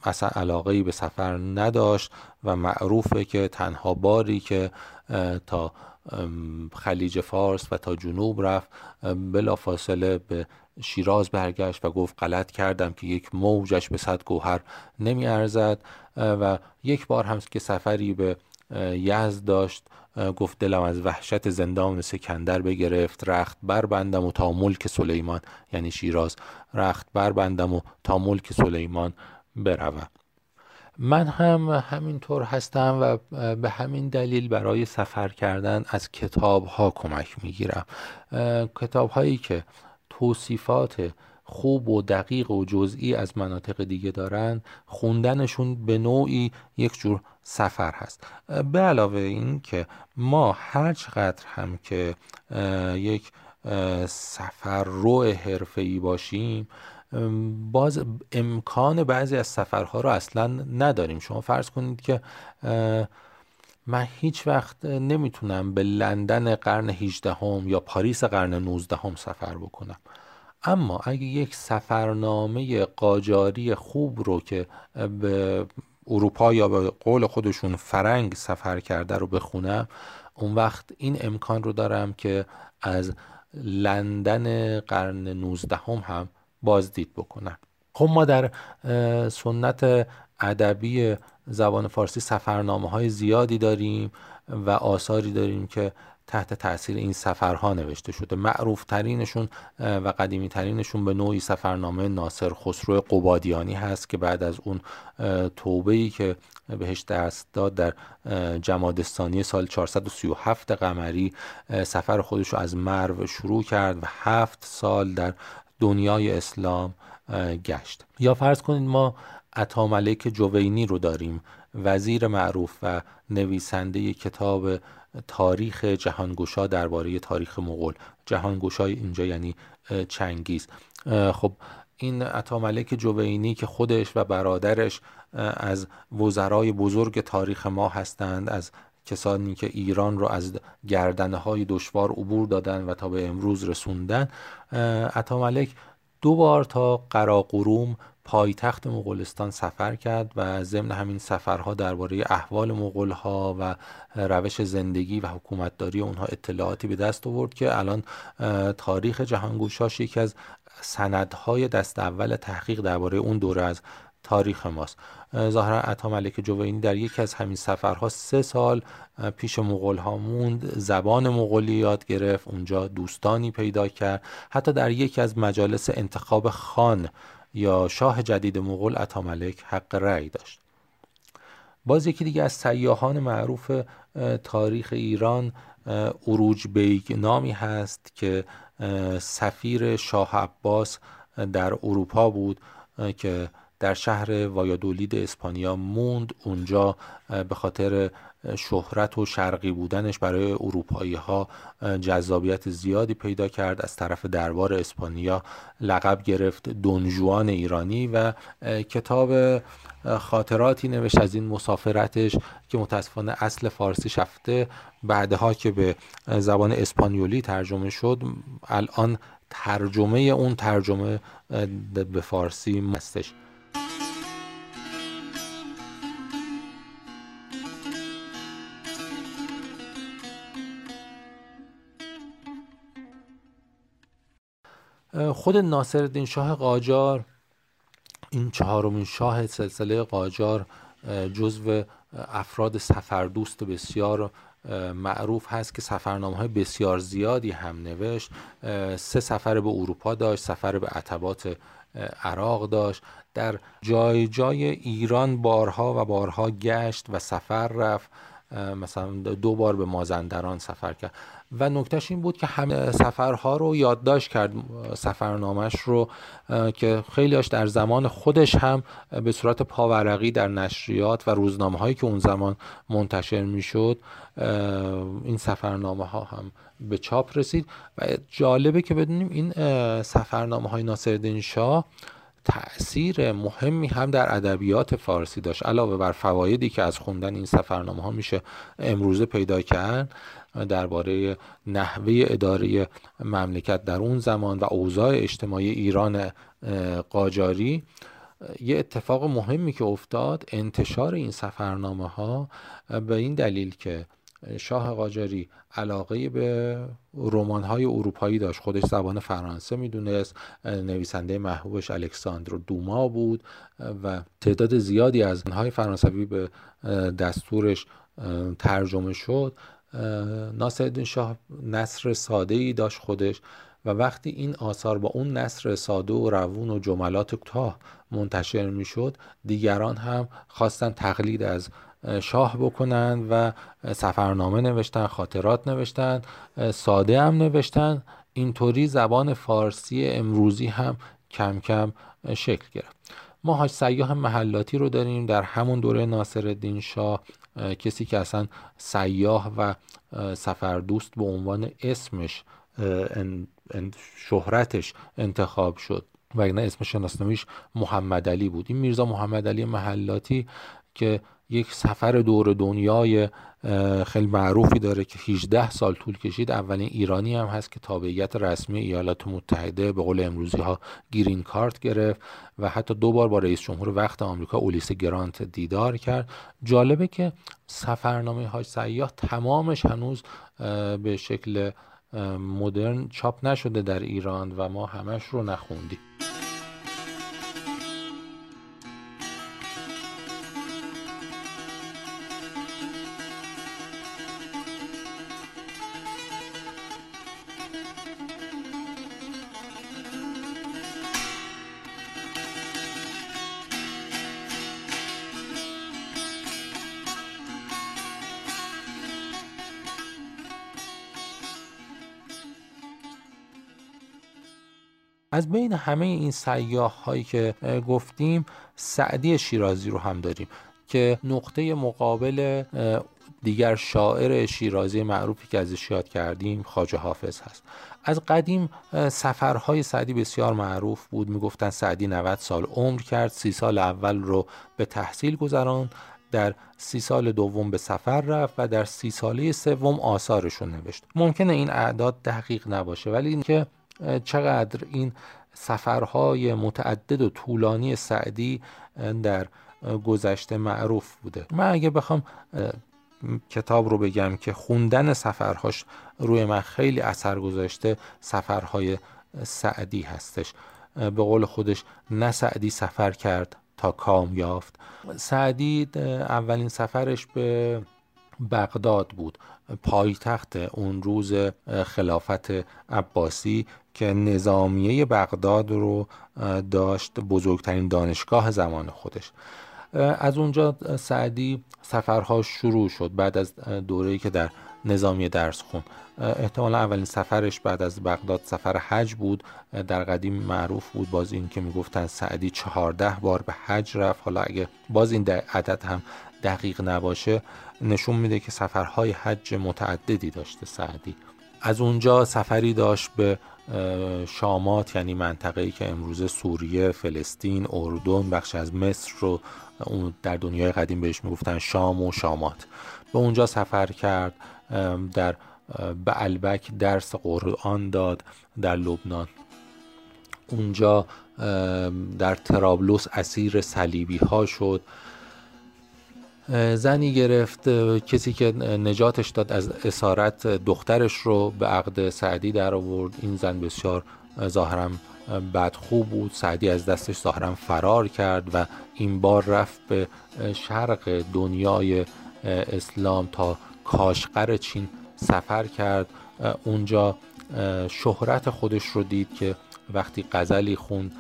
اصلا علاقه ای به سفر نداشت و معروفه که تنها باری که تا خلیج فارس و تا جنوب رفت بلا فاصله به شیراز برگشت و گفت غلط کردم که یک موجش به صد گوهر نمی ارزد و یک بار هم که سفری به یزد داشت گفت دلم از وحشت زندان سکندر بگرفت رخت بربندم و تا ملک سلیمان یعنی شیراز رخت بربندم و تا ملک سلیمان بروم. من هم همینطور هستم و به همین دلیل برای سفر کردن از کتاب ها کمک می‌گیرم. کتاب هایی که توصیفات خوب و دقیق و جزئی از مناطق دیگه دارن خوندنشون به نوعی یک جور سفر هست. به علاوه این که ما هر چقدر هم که یک سفر رو حرفه‌ای باشیم باز امکان بعضی از سفرها رو اصلا نداریم. شما فرض کنید که من هیچ وقت نمی‌تونم به لندن قرن 18 هم یا پاریس قرن 19 هم سفر بکنم. اما اگه یک سفرنامه قاجاری خوب رو که به اروپا یا به قول خودشون فرنگ سفر کرده رو بخونم اون وقت این امکان رو دارم که از لندن قرن 19 هم, هم بازدید بکنم. خب ما در سنت ادبی زبان فارسی سفرنامه های زیادی داریم و آثاری داریم که تحت تاثیر این سفرها نوشته شده. معروف ترینشون و قدیمی ترینشون به نوعی سفرنامه ناصر خسرو قبادیانی هست که بعد از اون توبه ای که بهش دست داد در جمادستانی سال 437 قمری سفر خودش رو از مرو شروع کرد و هفت سال در دنیای اسلام گشت. یا فرض کنید ما عطاملک جوینی رو داریم. وزیر معروف و نویسنده کتاب تاریخ جهانگشا درباره تاریخ مغول. جهانگشای اینجا یعنی چنگیز. خب این عطاملک جوینی که خودش و برادرش از وزرای بزرگ تاریخ ما هستند از کسانی که ایران رو از گردنه های دشوار عبور دادن و تا به امروز رسوندن عطاملک دو بار تا قراقروم پایتخت مغولستان سفر کرد و ضمن همین سفرها درباره احوال مغولها و روش زندگی و حکومتداری اونها اطلاعاتی به دست آورد که الان تاریخ جهانگوشاش یکی از سندهای دست اول تحقیق درباره اون دوره از تاریخ ماست. ظاهرا عطا ملک جوینی در یکی از همین سفرها سه سال پیش مغول ها موند زبان مغولی یاد گرفت اونجا دوستانی پیدا کرد حتی در یکی از مجالس انتخاب خان یا شاه جدید مغول عطا ملک حق رأی داشت. باز یکی دیگه از سیاهان معروف تاریخ ایران اروج بیگ نامی هست که سفیر شاه عباس در اروپا بود که در شهر وایادولید اسپانیا موند اونجا به خاطر شهرت و شرقی بودنش برای اروپایی ها جذابیت زیادی پیدا کرد. از طرف دربار اسپانیا لقب گرفت دونجوان ایرانی و کتاب خاطراتی نوشت از این مسافرتش که متاسفانه اصل فارسی شفته بعدها که به زبان اسپانیولی ترجمه شد. الان ترجمه اون ترجمه به فارسی مستش. خود ناصرالدین شاه قاجار این چهارمین شاه سلسله قاجار جزو افراد سفردوست بسیار معروف هست که سفرنامه های بسیار زیادی هم نوشت. سه سفر به اروپا داشت سفر به عتبات عراق داشت. در جای جای ایران بارها و بارها گشت و سفر رفت. مثلا دو بار به مازندران سفر کرد. و نکتهش این بود که همه سفرها رو یادداشت کرد سفرنامش رو که خیلیاش در زمان خودش هم به صورت پاورقی در نشریات و روزنامه هایی که اون زمان منتشر می‌شد این سفرنامه ها هم به چاپ رسید. و جالبه که بدونیم این سفرنامه های ناصرالدین شاه تأثیر مهمی هم در ادبیات فارسی داشت علاوه بر فوایدی که از خوندن این سفرنامه ها میشه امروزه پیدا کرد. درباره نحوه اداره مملکت در اون زمان و اوضاع اجتماعی ایران قاجاری. یه اتفاق مهمی که افتاد انتشار این سفرنامه ها به این دلیل که شاه قاجاری علاقه به رمان های اروپایی داشت. خودش زبان فرانسه می‌دونست. نویسنده محبوبش الکساندر دوما بود. و تعداد زیادی از های فرانسوی به دستورش ترجمه شد. ناصرالدین شاه نصر ساده ای داشت خودش و وقتی این آثار با اون نصر ساده و روون و جملات کوتاه منتشر می‌شد دیگران هم خواستن تقلید از شاه بکنن و سفرنامه نوشتن خاطرات نوشتن ساده هم نوشتن. اینطوری زبان فارسی امروزی هم کم کم شکل گرفت. ما حاج سیاه محلاتی رو داریم در همون دوره ناصر شاه کسی که اصلا سیاه و سفردوست به عنوان اسمش شهرتش انتخاب شد. و اسم شناسنامه‌اش محمد علی بود. این میرزا محمد علی محلاتی که یک سفر دور دنیای خیلی معروفی داره که 18 سال طول کشید. اولین ایرانی هم هست که تابعیت رسمی ایالات متحده به قول امروزی ها گرین کارت گرفت و حتی دو بار با رئیس جمهور وقت آمریکا اولیس گرانت دیدار کرد. جالبه که سفرنامه های سیاه تمامش هنوز به شکل مدرن چاپ نشده در ایران و ما همش رو نخوندیم. از بین همه این سیاه هایی که گفتیم سعدی شیرازی رو هم داریم که نقطه مقابل دیگر شاعر شیرازی معروفی که ازش یاد کردیم خواجه حافظ هست. از قدیم سفرهای سعدی بسیار معروف بود. می‌گفتن سعدی 90 سال عمر کرد سی سال اول رو به تحصیل گذران در سی سال دوم به سفر رفت و در سی ساله سوم آثارش رو نوشت. ممکنه این اعداد دقیق نباشه ولی اینکه چقدر این سفرهای متعدد و طولانی سعدی در گذشته معروف بوده. من اگه بخوام کتاب رو بگم که خوندن سفرهاش روی من خیلی اثر گذاشته سفرهای سعدی هستش. به قول خودش نه سعدی سفر کرد تا کام یافت. سعدی اولین سفرش به بغداد بود. پایتخت اون روز خلافت عباسی که نظامیه بغداد رو داشت بزرگترین دانشگاه زمان خودش. از اونجا سعدی سفرها شروع شد بعد از دوره‌ای که در نظامی درس خون احتمالا اولین سفرش بعد از بغداد سفر حج بود. در قدیم معروف بود باز این که می‌گفتن سعدی چهارده بار به حج رفت. حالا اگه باز این عدد هم دقیق نباشه نشون میده که سفرهای حج متعددی داشته سعدی. از اونجا سفری داشت به شامات یعنی منطقه‌ای که امروز سوریه، فلسطین، اردن، بخش از مصر رو اون در دنیای قدیم بهش می‌گفتن شام و شامات. به اونجا سفر کرد در به البک درس قرآن داد در لبنان. اونجا در ترابلوس اسیر صلیبی ها شد. زنی گرفت کسی که نجاتش داد از اسارت دخترش رو به عقد سعدی در آورد. این زن بسیار ظاهرا خوب بود. سعدی از دستش ظاهرا فرار کرد و این بار رفت به شرق دنیای اسلام تا کاشقر چین سفر کرد. اونجا شهرت خودش رو دید که وقتی غزلی خوند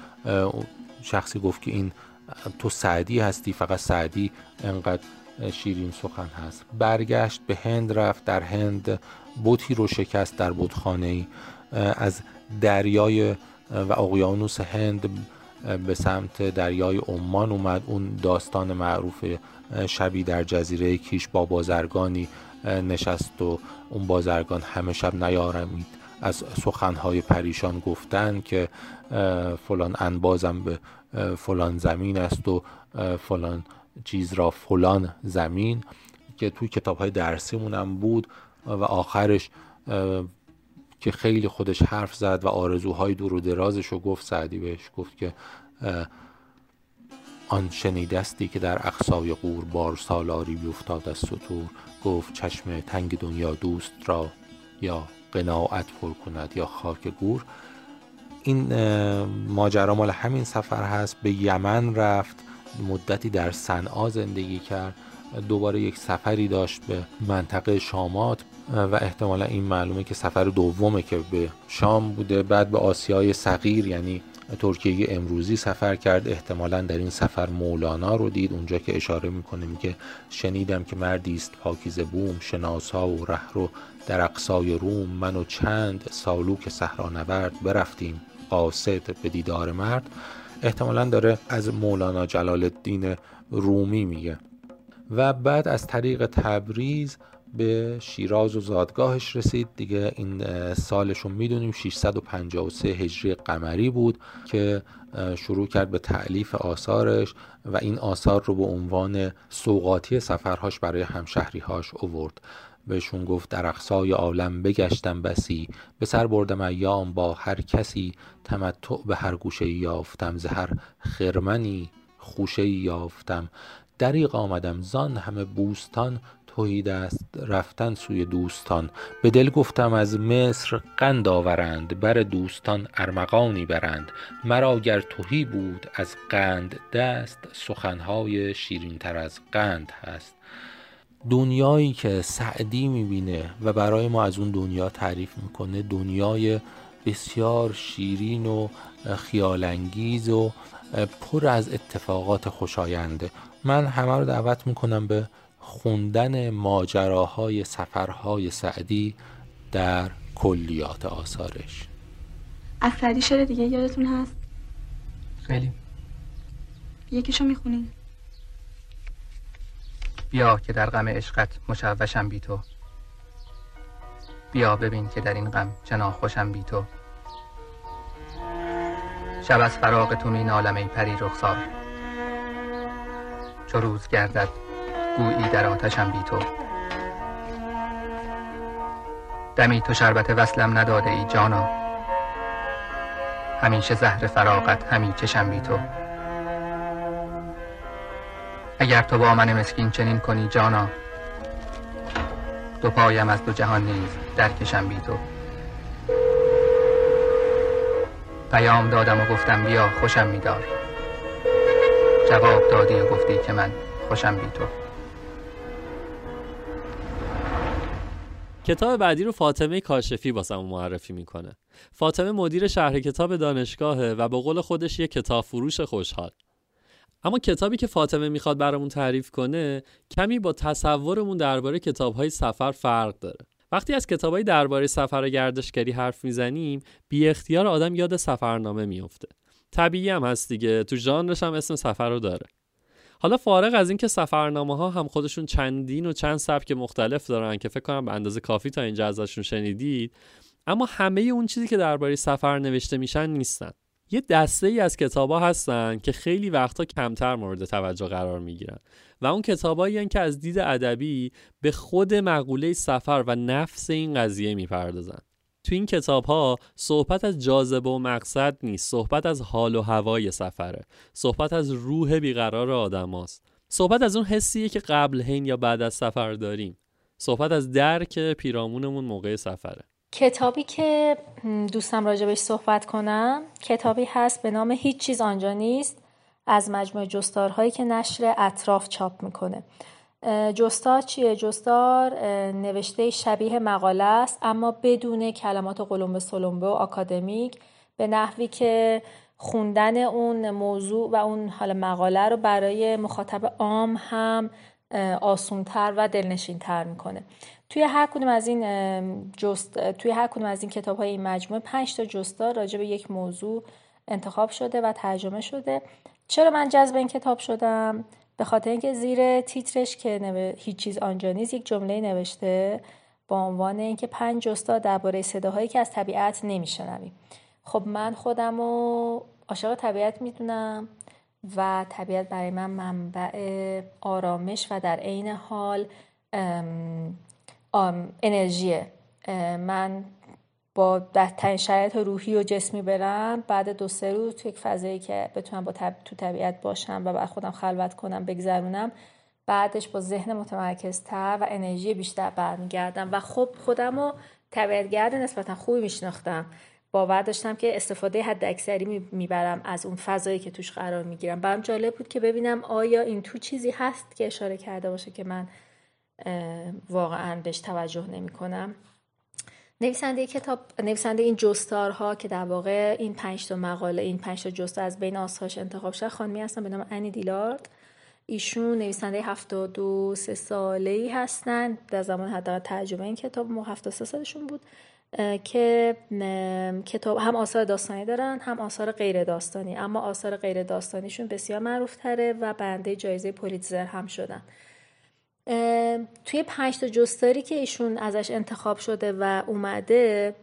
شخصی گفت که این تو سعدی هستی فقط سعدی انقدر شیرین سخن هست. برگشت به هند رفت در هند بوتی رو شکست در بودخانه ای از دریای و اقیانوس هند به سمت دریای عمان اومد. اون داستان معروف شبی در جزیره کیش با بازرگانی نشست و اون بازرگان همه شب نیارمید. از سخنهای پریشان گفتن که فلان انبازم به فلان زمین است و فلان چیز را فلان زمین که توی کتاب های درسیمون هم بود و آخرش که خیلی خودش حرف زد و آرزوهای دور و درازش رو گفت. سعدی بهش گفت که آن شنیدستی که در اقصای قور بار سالاری بیفتاد از سطور. گفت چشم تنگ دنیا دوست را یا قناعت پر کند یا خاک گور. این ماجرا مال همین سفر هست به یمن رفت مدتی در صنعا زندگی کرد دوباره یک سفری داشت به منطقه شامات و احتمالا این معلومه که سفر دومه که به شام بوده. بعد به آسیای صغیر یعنی ترکیه امروزی سفر کرد. احتمالا در این سفر مولانا رو دید. اونجا که اشاره می‌کنه میگه شنیدم که مردی است پاکیزه بوم شناسا و رهرو در اقصای روم. من و چند سالوک صحرا نورد برفتیم. قاصد به دیدار مرد احتمالا داره از مولانا جلال الدین رومی میگه. و بعد از طریق تبریز به شیراز و زادگاهش رسید. دیگه این سالشون می‌دونیم 653 هجری قمری بود که شروع کرد به تعلیف آثارش و این آثار رو به عنوان سوقاتی سفرهاش برای همشهریهاش اوورد. بهشون گفت در اقصای عالم بگشتم بسی به سر بردم ایام با هر کسی تمتع به هر گوشه یافتم زهر خرمنی خوشه یافتم. دریق آمدم زان همه بوستان توهید است رفتن سوی دوستان. به دل گفتم از مصر قند آورند بر دوستان ارمغانی برند. مرا گر توهی بود از قند دست سخنهای شیرین تر از قند هست. دنیایی که سعدی می‌بینه و برای ما از اون دنیا تعریف می‌کنه دنیای بسیار شیرین و خیالانگیز و پر از اتفاقات خوشاینده من همه رو دعوت می‌کنم به خوندن ماجراهای سفرهای سعدی در کلیات آثارش از سعدی شعر دیگه یادتون هست؟ خیلی یکیشو می‌خونی؟ بیا که در غم عشقت مشوشم بی تو. بیا ببین که در این غم چه خوشم بی تو. شب از فراغ تو می نالم ای پری رخسار. چو روز گردد گویی در آتشم بی تو. دمی تو شربت وصلم نداده ای جانا. همیشه زهر فراغت همی چشم بی تو. اگر تو با من مسکین چنین کنی جانا. دو پایم از دو جهان نیز درکشم بی تو. پیام دادم و گفتم بیا خوشم میدار. جواب دادی و گفتی که من خوشم بی تو. کتاب بعدی رو فاطمه کاشفی باسم معرفی می‌کنه. فاطمه مدیر شهر کتاب دانشگاهه و به قول خودش یه کتاب فروش خوشحال. اما کتابی که فاطمه می‌خواد برامون تعریف کنه کمی با تصورمون درباره کتابهای سفر فرق داره. وقتی از کتابهای درباره سفر و گردشگری حرف می‌زنیم بی اختیار آدم یاد سفرنامه میفته طبیعی هم هست دیگه تو ژانرش هم اسم سفر رو داره. حالا فارغ از اینکه سفرنامه ها هم خودشون چندین و چند سبک مختلف دارن که فکر کنم به اندازه کافی تا اینجا ازشون شنیدید اما همه اون چیزی که درباره سفر نوشته میشن نیستن. یه دسته ای از کتابا هستن که خیلی وقتا کمتر مورد توجه قرار می‌گیرن. و اون کتابایی که از دید ادبی به خود مقوله سفر و نفس این قضیه می‌پردازن. تو این کتاب ها صحبت از جاذبه و مقصد نیست صحبت از حال و هوای سفره صحبت از روح بیقرار آدم هاست. صحبت از اون حسیه که قبل هین یا بعد از سفر داریم. صحبت از درک پیرامونمون موقع سفره. کتابی که دوستم راجبش صحبت کنم کتابی هست به نام هیچ چیز آنجا نیست از مجموعه جستارهایی که نشر اطراف چاپ می‌کنه جستار چیه؟ جستار نوشته شبیه مقاله است اما بدون کلمات قلمبه سلمبه و آکادمیک به نحوی که خوندن اون موضوع و اون حال مقاله رو برای مخاطب عام هم آسونتر و دلنشینتر می‌کنه توی هر کدوم از این جست توی هر کدوم از این کتاب های این مجموعه پنج تا جستار راجع به یک موضوع انتخاب شده و ترجمه شده. چرا من جذب این کتاب شدم؟ به خاطر اینکه زیر تیترش که هیچ چیز آنجا نیست یک جمله نوشته با عنوان اینکه پنج استاد درباره صداهایی که از طبیعت نمیشنویم. خب من خودم رو عاشق طبیعت می‌دونم و طبیعت برای من منبع آرامش و در عین حال انرژیه. من با بهترین شرایط روحی و جسمی برم بعد دو سه روز تو یک فضایی که بتونم با تو طبیعت باشم و بعد خودم خلوت کنم بگذرونم بعدش با ذهن متمرکزتر و انرژی بیشتر برمیگردم. و خب خودم رو طبیعتگرد نسبتا خوبی میشناختم. باور داشتم که استفاده حد اکثری می‌برم از اون فضایی که توش قرار می‌گیرم. برام جالب بود که ببینم آیا این تو چیزی هست که اشاره کرده باشه که من واقعا بهش توجه نمی کنم. نویسنده کتاب نویسنده این جستارها که در واقع این پنج تا مقاله این پنج تا جستار از بین آسهاش انتخاب شد خانمی هستن به نام انی دیلارد. ایشون نویسنده 72 سه ساله ای هستن در زمان حداقل ترجمه این کتاب مو 73 سالشون بود که کتاب هم آثار داستانی دارن هم آثار غیر داستانی اما آثار غیر داستانیشون بسیار معروف تره و برنده جایزه پولیتزر هم شدن. توی پنج تا جستاری که ایشون ازش انتخاب شده و اومده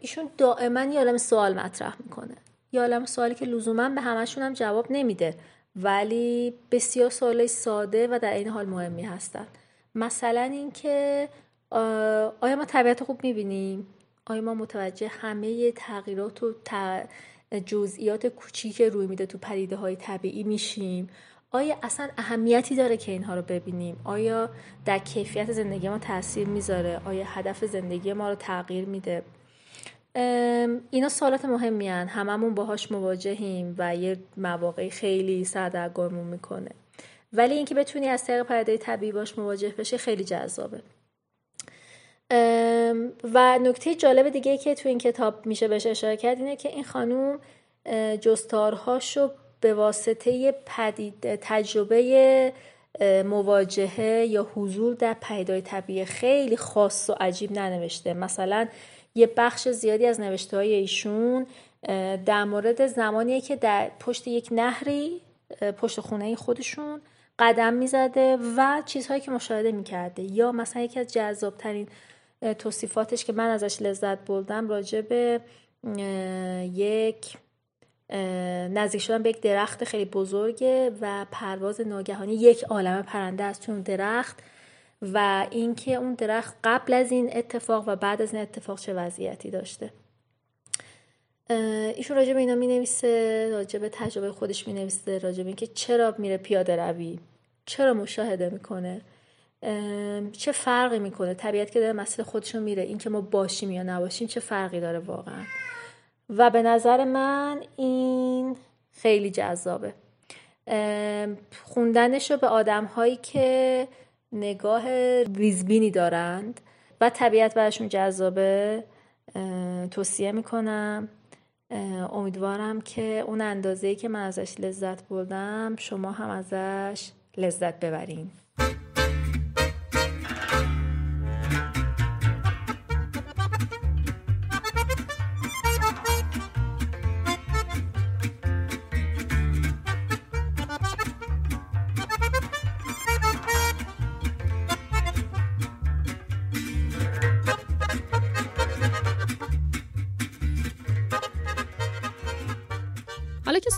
ایشون دائما یه عالم سوال مطرح می‌کنه. یه عالم سوالی که لزوما به همشون هم جواب نمیده ولی بسیار سوالای ساده و در این حال مهمی هستن. مثلا اینکه آیا ما طبیعت خوب می‌بینیم؟ آیا ما متوجه همه تغییرات و جزئیات کوچیک روی میده تو پدیده های طبیعی میشیم؟ آیا اصلا اهمیتی داره که اینها رو ببینیم؟ آیا در کیفیت زندگی ما تاثیر می‌ذاره؟ آیا هدف زندگی ما رو تغییر میده؟ اینا سوالات مهمی هن. هممون باهاش مواجهیم و یه مواقعی خیلی سردرگمون می‌کنه. ولی اینکه بتونی از طریق پرده طبیعی باش مواجه بشه خیلی جذابه. و نکته جالب دیگه که تو این کتاب میشه بهش اشاره کرد اینه که این خانوم جستارهاشو به واسطه پدید تجربه مواجهه یا حضور در پیدای طبیعی خیلی خاص و عجیب ننوشته. مثلا یه بخش زیادی از نوشته های ایشون در مورد زمانیه که در پشت یک نهری پشت خونه خودشون قدم می‌زده و چیزهایی که مشاهده می‌کرده. یا مثلا یکی از جذابترین توصیفاتش که من ازش لذت بردم راجع به یک نزدیک شدن به یک درخت خیلی بزرگه و پرواز ناگهانی یک عالمه پرنده از اون درخت و اینکه اون درخت قبل از این اتفاق و بعد از این اتفاق چه وضعیتی داشته. ایشون راجع به اینا می نویسه راجع به تجربه خودش می نویسه راجع به اینکه چرا میره پیاده روی چرا مشاهده می‌کنه چه فرقی می‌کنه؟ طبیعت که داره مسیر خودشون میره اینکه ما باشیم یا نباشیم چه فرقی داره واقعا؟ و به نظر من این خیلی جذابه. خوندنش رو به آدم هایی که نگاه ریزبینی دارند و طبیعت برشون جذابه توصیه می‌کنم. امیدوارم که اون اندازه‌ای که من ازش لذت بردم شما هم ازش لذت ببرین.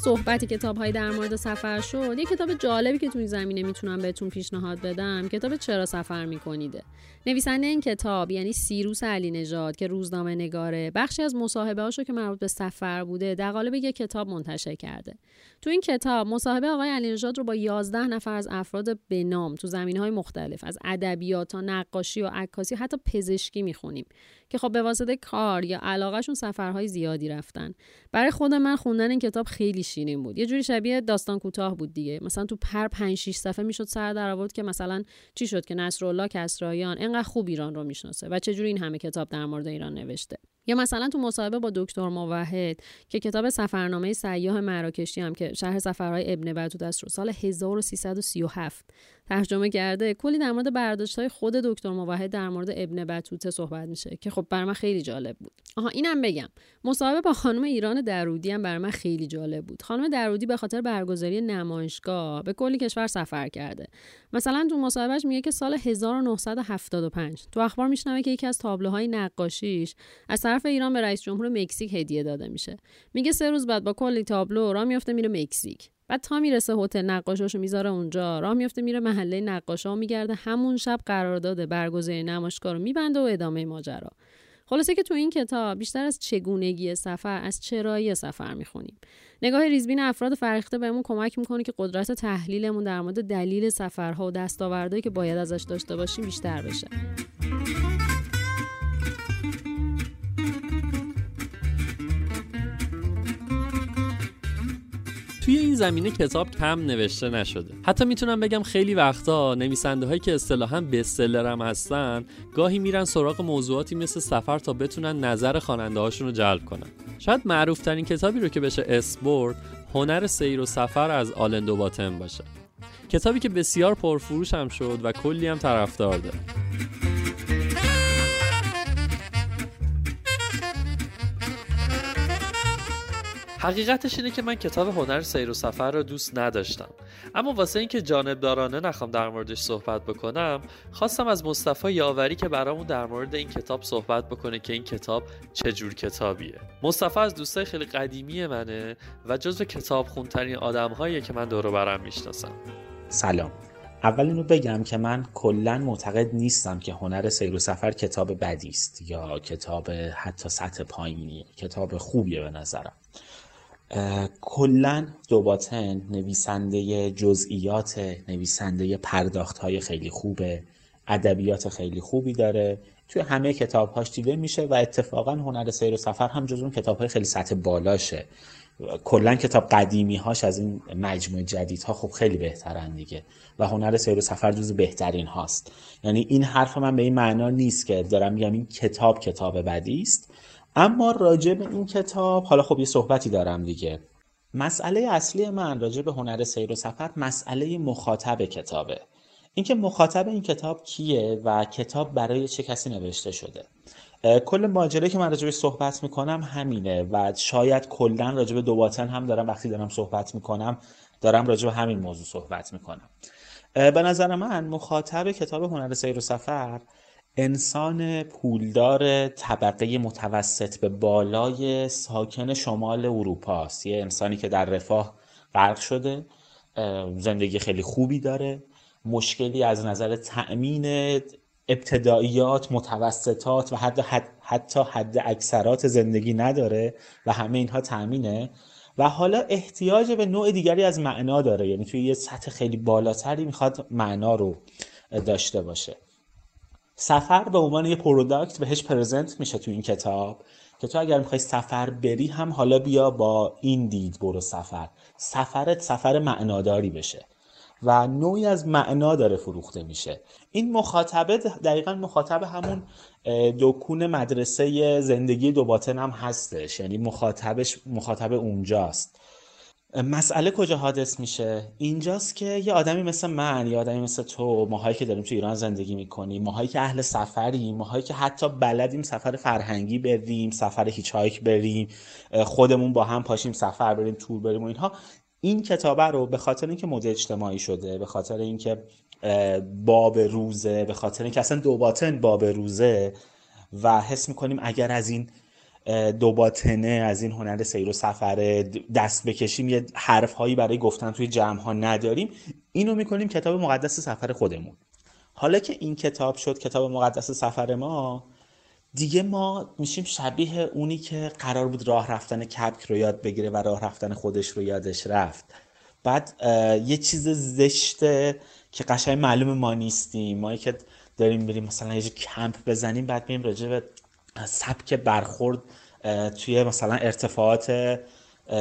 صحبت کتاب های در مورد سفر شد یه کتاب جالبی که تو این زمینه می‌تونم بهتون پیشنهاد بدم کتاب چرا سفر میکنیده. نویسنده این کتاب یعنی سیروس علی نژاد که روزنامه نگاره بخشی از مصاحبه هاشو که مربوط به سفر بوده در قالب یک کتاب منتشر کرده. تو این کتاب مصاحبه آقای علی نژاد رو با 11 نفر از افراد به نام تو زمین های مختلف از ادبیات تا نقاشی و عکاسی حتی پزشکی می‌خونیم. که خب به واسطه کار یا علاقهشون سفرهای زیادی رفتن. برای خود من خوندن این کتاب خیلی شیرین بود. یه جوری شبیه داستان کوتاه بود دیگه. مثلا تو پر 5 6 صفحه می‌شد سر در آورد که مثلا چی شد که نصرالله کسرایان انقدر خوب ایران رو می‌شناسه و چجوری این همه کتاب در مورد ایران نوشته. یا مثلا تو مصاحبه با دکتر موحد که کتاب سفرنامه سیاه مراکشی هم که شهر سفرهای ابن بطوطه است رو سال 1337 ترجمه کرده کلی در مورد برداشت های خود دکتر موحد در مورد ابن بطوطه صحبت میشه که خب بر من خیلی جالب بود. آها اینم بگم. مصاحبه با خانم ایران درودی هم بر من خیلی جالب بود. خانم درودی به خاطر برگزاری نمایشگاه به کلی کشور سفر کرده. مثلا تو مصاحبهش میگه که سال 1975 تو اخبار میشنوه که یکی از تابلوهای نقاشیش از طرف ایران به رئیس جمهور مکزیک هدیه داده میشه. میگه سه روز بعد با کلی تابلو راه میفته میره مکزیک. بعد تا می‌رسه هتل نقاشاشو می‌ذاره اونجا. راه میفته میره محله نقاشا میگرده. همون شب قرارداد برگزاری نمایشگاه رو میبنده و ادامه ماجرا. خلاصه که تو این کتاب بیشتر از چگونگی سفر از چرایی سفر می‌خونیم. نگاه ریزبین افراد فرخته بهمون کمک می‌کنه که قدرت تحلیلمون در مورد دلیل سفرها و دستاوردهایی که باید ازش داشته باشیم بیشتر بشه. توی این زمینه کتاب کم نوشته نشده. حتی می‌تونم بگم خیلی وقتا نویسنده هایی که اصطلاحا بستسلر هم هستن گاهی میرن سراغ موضوعاتی مثل سفر تا بتونن نظر خواننده هاشون رو جلب کنن. شاید معروف ترین کتابی رو که بشه اسپورت هنر سیر و سفر از آلندو باتن باشه. کتابی که بسیار پرفروش هم شد و کلی هم طرفدار داره. حقیقتش اینه که من کتاب هنر سیر و سفر رو دوست نداشتم. اما واسه اینکه جانبدارانه نخوام در موردش صحبت بکنم خواستم از مصطفی یاوری که برامون در مورد این کتاب صحبت بکنه که این کتاب چه جور کتابیه. مصطفی از دوستای خیلی قدیمی منه و جزو کتاب خونترین آدمهاییه که من دور برم می‌شناسم. سلام. اول اینو بگم که من کلا معتقد نیستم که هنر سیر و سفر کتاب بدی است یا کتاب حتی سطح پایینی کتاب خوبیه به نظرم. کلا دوباتن نویسنده جزئیات نویسنده پرداخت های خیلی خوبه ادبیات خیلی خوبی داره. توی همه کتابهاش دیده میشه و اتفاقا هنر سیر و سفر هم جز اون کتاب های خیلی سطح بالاشه. کلا کتاب قدیمی هاش از این مجموعه جدید ها خب خیلی بهترن دیگه و هنر سیر و سفر جز بهترین هاست. یعنی این حرف من به این معنا نیست که دارم میگم این کتاب کتاب بدی است اما راجع به این کتاب حالا خب یه صحبتی دارم دیگه. مسئله اصلی من راجع به هنر سیر و سفر مسئله مخاطب کتابه. اینکه مخاطب این کتاب کیه و کتاب برای چه کسی نوشته شده. کل ماجرایی که من به صحبت می‌کنم همینه و شاید کلا به دوباتن هم دارم وقتی دارم صحبت می‌کنم دارم راجع به همین موضوع صحبت می‌کنم. به نظر من مخاطب کتاب هنر سیر و سفر انسان پولدار طبقه متوسط به بالای ساکن شمال اروپا است. یه انسانی که در رفاه غرق شده زندگی خیلی خوبی داره. مشکلی از نظر تأمین ابتداییات متوسطات و حتی حد حتی حد اکثرات زندگی نداره و همه اینها تأمینه. و حالا احتیاج به نوع دیگری از معنا داره. یعنی توی یه سطح خیلی بالاتری می‌خواد معنا رو داشته باشه. سفر به عنوان یه پروداکت بهش پرزنت میشه تو این کتاب که تو اگر می‌خوای سفر بری هم حالا بیا با این دید برو سفر. سفرت سفر معناداری بشه و نوعی از معنا داره فروخته میشه. این مخاطبه دقیقا مخاطب همون دکون مدرسه زندگی دو باطن هم هستش. یعنی مخاطبش مخاطب اونجاست. مسئله کجا حادث میشه؟ اینجاست که یه آدمی مثل من یه آدمی مثل تو ماهایی که داریم تو ایران زندگی می‌کنیم ماهایی که اهل سفریم ماهایی که حتی بلدیم سفر فرهنگی بریم سفر هیچ بریم خودمون با هم پاشیم سفر بریم تور بریم و اینها. این کتابه رو به خاطر اینکه مد اجتماعی شده به خاطر اینکه باب روزه به خاطر اینکه اصلا دو باطن باب روزه و حس می‌کنیم اگر از این دو باطنه از این هنر سیر و سفر دست بکشیم یه حرف هایی برای گفتن توی جمع ها نداریم. اینو می‌کنیم کتاب مقدس سفر خودمون. حالا که این کتاب شد کتاب مقدس سفر ما دیگه ما میشیم شبیه اونی که قرار بود راه رفتن کپک رو یاد بگیره و راه رفتن خودش رو یادش رفت. بعد یه چیز زشته که قشنگ معلوم ما نیستیم. ما که داریم میریم مثلا یه کمپ بزنیم بعد میریم راجع به سبک برخورد توی مثلا ارتفاعات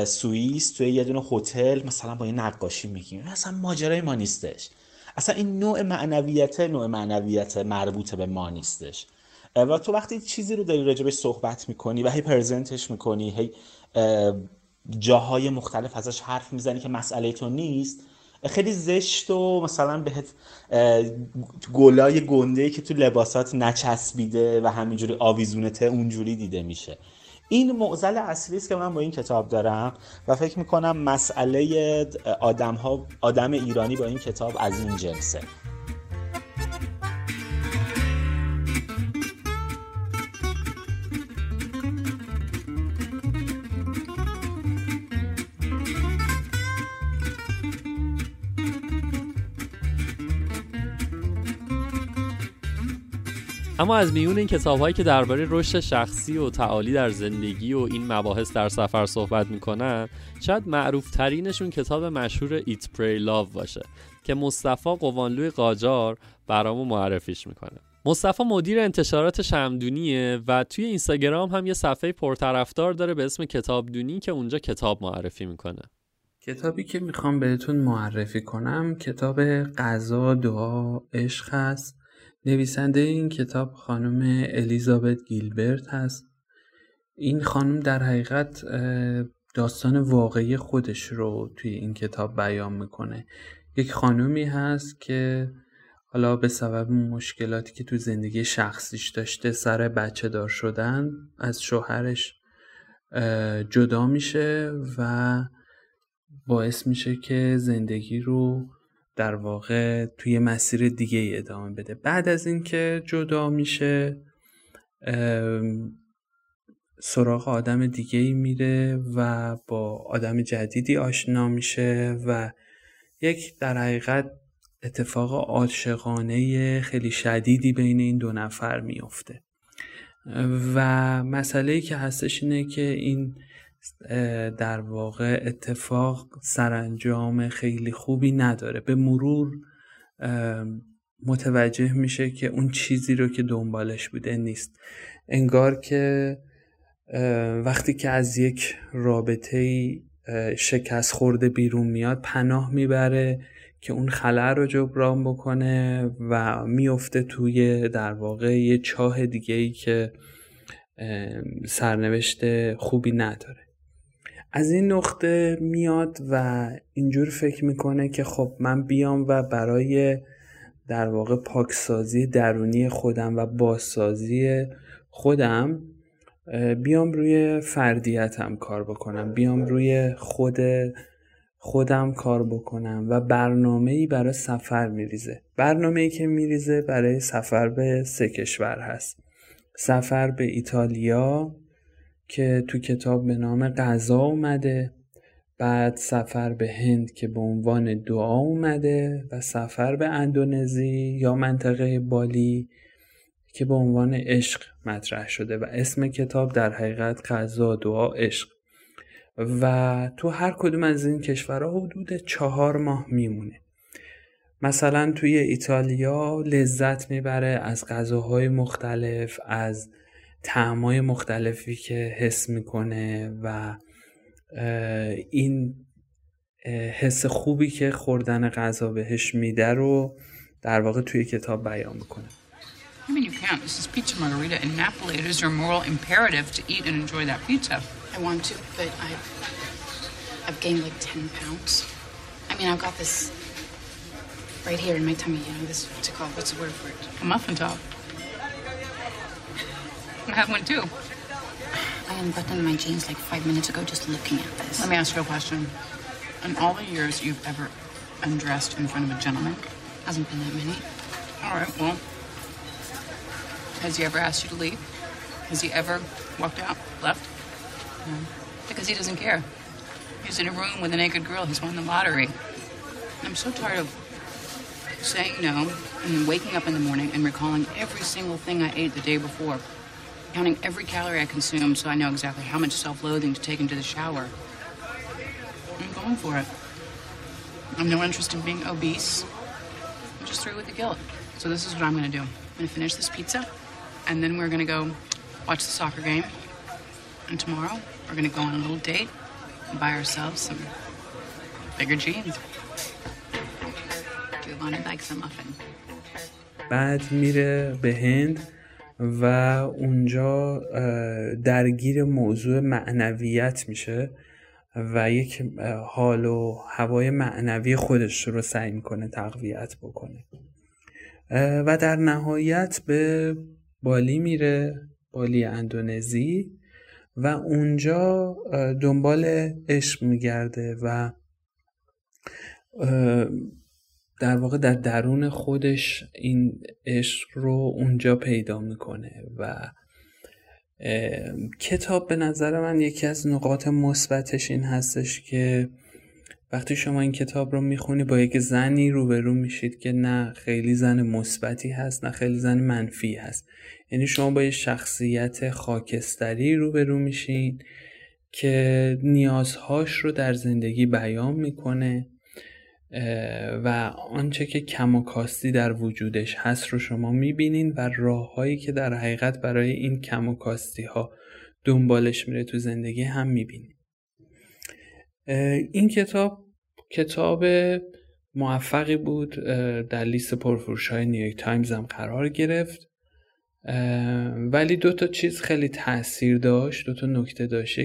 سوئیس توی یه دونه هتل مثلا با یه نقاشی میگیم. اصلا ماجرای ما نیستش. اصلا این نوع معنویت نوع معنویت مربوط به ما نیستش. و تو وقتی چیزی رو داری راجبش صحبت می‌کنی و هی پرزنتش می‌کنی هی جاهای مختلف ازش حرف می‌زنی که مسئله تو نیست خیلی زشت و مثلا بهت گلای گنده که تو لباسات نچسبیده و همینجوری آویزونته اونجوری دیده میشه. این معضل اصلی است که من با این کتاب دارم و فکر می‌کنم مسئله آدم, ها، آدم ایرانی با این کتاب از این جنسه. اما از میون این کتاب هایی که درباره رشد شخصی و تعالی در زندگی و این مباحث در سفر صحبت می‌کنن شاید معروف ترینشون کتاب مشهور ایت پری لاو باشه که مصطفی قوانلوی قاجار برامو معرفیش می‌کنه. مصطفی مدیر انتشارات شمدونیه و توی اینستاگرام هم یه صفحه پرطرفدار داره به اسم کتابدونی که اونجا کتاب معرفی می‌کنه. کتابی که می‌خوام بهتون معرفی کنم کتاب قضا دعا عشق هست. نویسنده این کتاب خانم الیزابت گیلبرت هست. این خانم در حقیقت داستان واقعی خودش رو توی این کتاب بیان می‌کنه. یک خانومی هست که حالا به سبب مشکلاتی که تو زندگی شخصیش داشته سر بچه دار شدن از شوهرش جدا میشه و باعث میشه که زندگی رو در واقع توی مسیر دیگه ای ادامه بده. بعد از اینکه جدا میشه سراغ آدم دیگه ای میره و با آدم جدیدی آشنا میشه و یک در حقیقت اتفاق عاشقانه خیلی شدیدی بین این دو نفر میفته و مسئله ای که هستش اینه که این در واقع اتفاق سرانجام خیلی خوبی نداره. به مرور متوجه میشه که اون چیزی رو که دنبالش بوده نیست. انگار که وقتی که از یک رابطه شکست خورده بیرون میاد پناه می‌بره که اون خلع رو جبران بکنه و میفته توی در واقع یه چاه دیگه ای که سرنوشت خوبی نداره. از این نقطه میاد و اینجور فکر می‌کنه که خب من بیام و برای در واقع پاکسازی درونی خودم و بازسازی خودم بیام روی فردیتم کار بکنم بیام روی خود خودم کار بکنم و برنامه ای برای سفر میریزه. برنامه ای که میریزه برای سفر به سه کشور هست. سفر به ایتالیا که تو کتاب به نام غذا اومده بعد سفر به هند که به عنوان دعا اومده و سفر به اندونزی یا منطقه بالی که به عنوان عشق مطرح شده و اسم کتاب در حقیقت غذا دعا عشق. و تو هر کدوم از این کشورها حدود چهار ماه میمونه. مثلا توی ایتالیا لذت می‌بره از غذاهای مختلف از تعمای مختلفی که حس می‌کنه و این حس خوبی که خوردن غذا بهش میده رو در واقع توی کتاب بیان می‌کنه I mean, you can't. This is pizza margarita in Napoli. It is your moral imperative to eat and enjoy that pizza. I want to, but I've I've gained like ten pounds. I mean, I've got this right here in my tummy. You know, this what's it called? What's the word for it? A muffin top. I have one too. I unbuttoned my jeans like five minutes ago just looking at this. Let me ask you a question. In all the years you've ever undressed in front of a gentleman, Hasn't been that many. all right, well, has he ever asked you to leave? Has he ever walked out, left? No. Because he doesn't care. He's in a room with a naked girl. He's won the lottery. I'm so tired of saying no and then waking up in the morning and recalling every single thing I ate the day before, counting every calorie I consumed so I know exactly how much self-loathing to take into the shower. I'm going for it. I'm no interest in being obese. I'm just through with the guilt. So this is what I'm going to do. I'm going to finish this pizza, and then we're going to go watch the soccer game. And tomorrow, we're going to go on a little date and buy ourselves some bigger jeans. Giovanni likes a muffin. بعد میره به هند و اونجا درگیر موضوع معنویت میشه و یک حال و هوای معنوی خودش رو سعی می‌کنه تقویت بکنه. و در نهایت به بالی میره بالی اندونزی و اونجا دنبال عشق میگرده و در واقع در درون خودش این عشق رو اونجا پیدا می‌کنه و کتاب به نظر من یکی از نقاط مثبتش این هستش که وقتی شما این کتاب رو می‌خونی با یک زنی روبرو میشید که نه خیلی زن مثبتی هست نه خیلی زن منفی هست. یعنی شما با یه شخصیت خاکستری روبرو میشین که نیازهاش رو در زندگی بیان می‌کنه. و آنچه که کم و کاستی در وجودش هست رو شما می‌بینین و راههایی که در حقیقت برای این کم و کاستی ها دنبالش میره تو زندگی هم می‌بینین. این کتاب کتاب موفقی بود در لیست پرفروش های نیویورک تایمز هم قرار گرفت. ولی دو تا چیز خیلی تاثیر داشت. دو تا نکته داشت.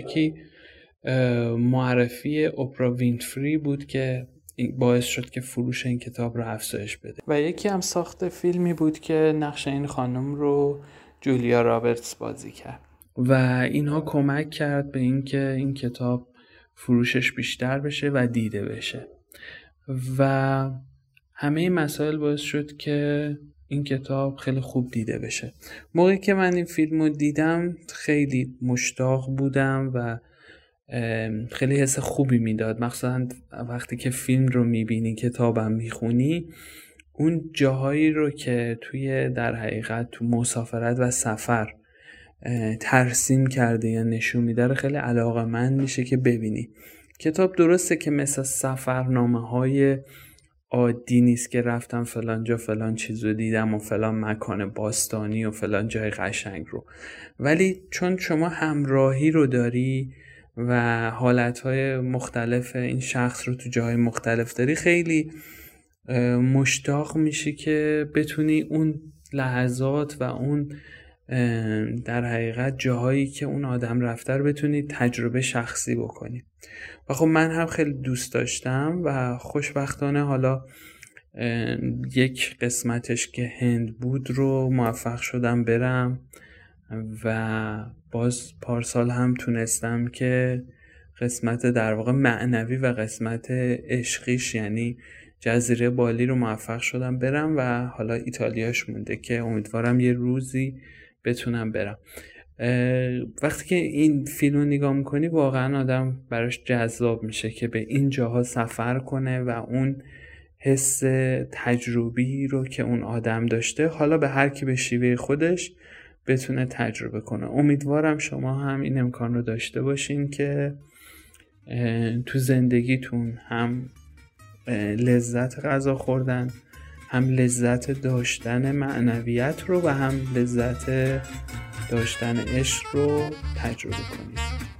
اه، معرفی اپرا وینفری بود که باعث شد که فروش این کتاب رو افزایش بده. و یکی هم ساخت فیلمی بود که نقش این خانم رو جولیا رابرتس بازی کرد. و اینها کمک کرد به اینکه این کتاب فروشش بیشتر بشه و دیده بشه. و همه این مسائل باعث شد که این کتاب خیلی خوب دیده بشه. موقعی که من این فیلم رو دیدم خیلی مشتاق بودم و خیلی حس خوبی می‌داد. مخصوصا وقتی که فیلم رو می‌بینی کتابم می‌خونی اون جاهایی رو که توی در حقیقت تو مسافرت و سفر ترسیم کرده یا نشون میده رو خیلی علاقه من میشه که ببینی. کتاب درسته که مثل سفرنامه های عادی نیست که رفتم فلان جا فلان چیز رو دیدم و فلان مکان باستانی و فلان جای قشنگ رو. ولی چون شما همراهی رو داری و حالتهای مختلف این شخص رو تو جاهای مختلف داری. خیلی مشتاق میشی که بتونی اون لحظات و اون در حقیقت جاهایی که اون آدم رفته بتونی تجربه شخصی بکنی. و خب من هم خیلی دوست داشتم و خوشبختانه حالا یک قسمتش که هند بود رو موفق شدم برم. و باز پارسال هم تونستم که قسمت در واقع معنوی و قسمت عشقیش یعنی جزیره بالی رو موفق شدم برم و حالا ایتالیاش مونده که امیدوارم یه روزی بتونم برم. وقتی که این فیلم رو نگاه می‌کنی واقعا آدم براش جذاب میشه که به این جاها سفر کنه و اون حس تجربی رو که اون آدم داشته حالا به هر کی به شیوه خودش بتونه تجربه کنه. امیدوارم شما هم این امکان رو داشته باشین که تو زندگیتون هم لذت غذا خوردن هم لذت داشتن معنویت رو و هم لذت داشتن عشق رو تجربه کنید.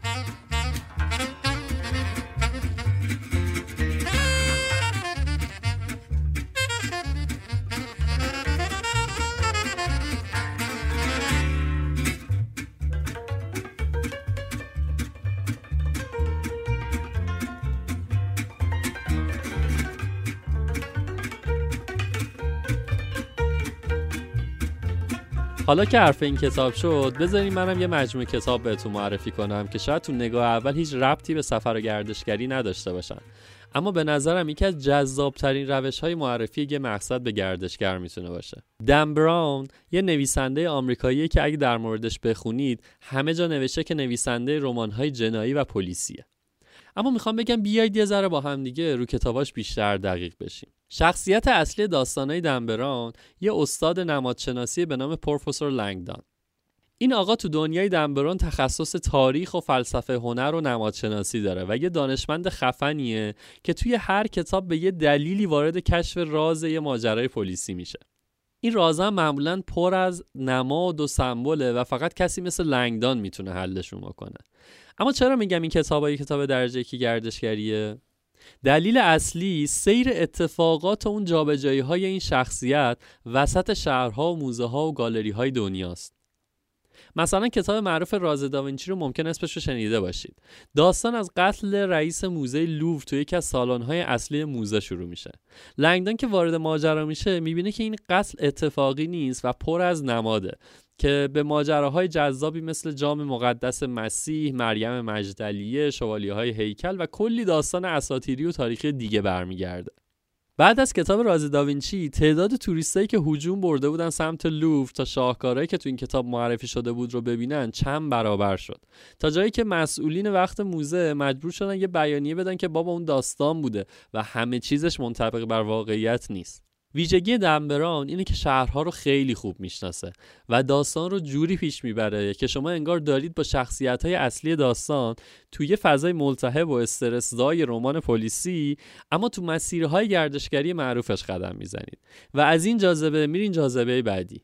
حالا که حرف این کتاب شد بذارین منم یه مجموعه کتاب بهتون معرفی کنم که شاید تو نگاه اول هیچ ربطی به سفر و گردشگری نداشته باشن. اما به نظرم یکی از جذابترین روش های معرفی یه مقصد به گردشگر می‌تونه باشه. دم براون یه نویسنده آمریکایی که اگه در موردش بخونید همه جا نوشته که نویسنده رمان های جنایی و پلیسیه. اما می‌خوام بگم بیاید یه ذره با هم دیگه رو کتاباش بیشتر دقیق بشیم. شخصیت اصلی داستانهای دنبران یه استاد نمادشناسی به نام پروفسور لنگدان. این آقا تو دنیای دنبران تخصص تاریخ و فلسفه هنر و نمادشناسی داره و یه دانشمند خفنیه که توی هر کتاب به یه دلیلی وارد کشف راز یه ماجرای پلیسی میشه. این رازا معمولا پر از نماد و سمبله و فقط کسی مثل لنگدان می‌تونه حلشون بکنه. اما چرا میگم این کتاب کتاب درجه کی گردشگریه؟ دلیل اصلی سیر اتفاقات اون جابجایی های این شخصیت وسط شهرها و موزه ها و گالری های دنیاست. مثلا کتاب معروف راز داوینچی رو ممکن اسمش رو شنیده باشید. داستان از قتل رئیس موزه لوور توی یکی از سالن‌های اصلی موزه شروع میشه. لنگدان که وارد ماجرا میشه می‌بینه که این قتل اتفاقی نیست و پر از نماده. که به ماجراهای جذابی مثل جام مقدس مسیح، مریم مجدلیه، شوالیه های هیکل و کلی داستان اساتیری و تاریخی دیگه برمیگرده. بعد از کتاب رازی داوینچی تعداد توریستایی که هجوم برده بودن سمت لوف تا شاهکارهایی که تو این کتاب معرفی شده بود رو ببینن چند برابر شد تا جایی که مسئولین وقت موزه مجبور شدن یه بیانیه بدن که بابا اون داستان بوده و همه چیزش منطبق بر واقعیت نیست ویژگی دنبران اینه که شهرها رو خیلی خوب می‌شناسه و داستان رو جوری پیش می‌بره که شما انگار دارید با شخصیت های اصلی داستان توی فضای ملتهب و استرسزای رمان پلیسی اما تو مسیرهای گردشگری معروفش قدم می‌زنید. و از این جاذبه میرین جاذبه بعدی.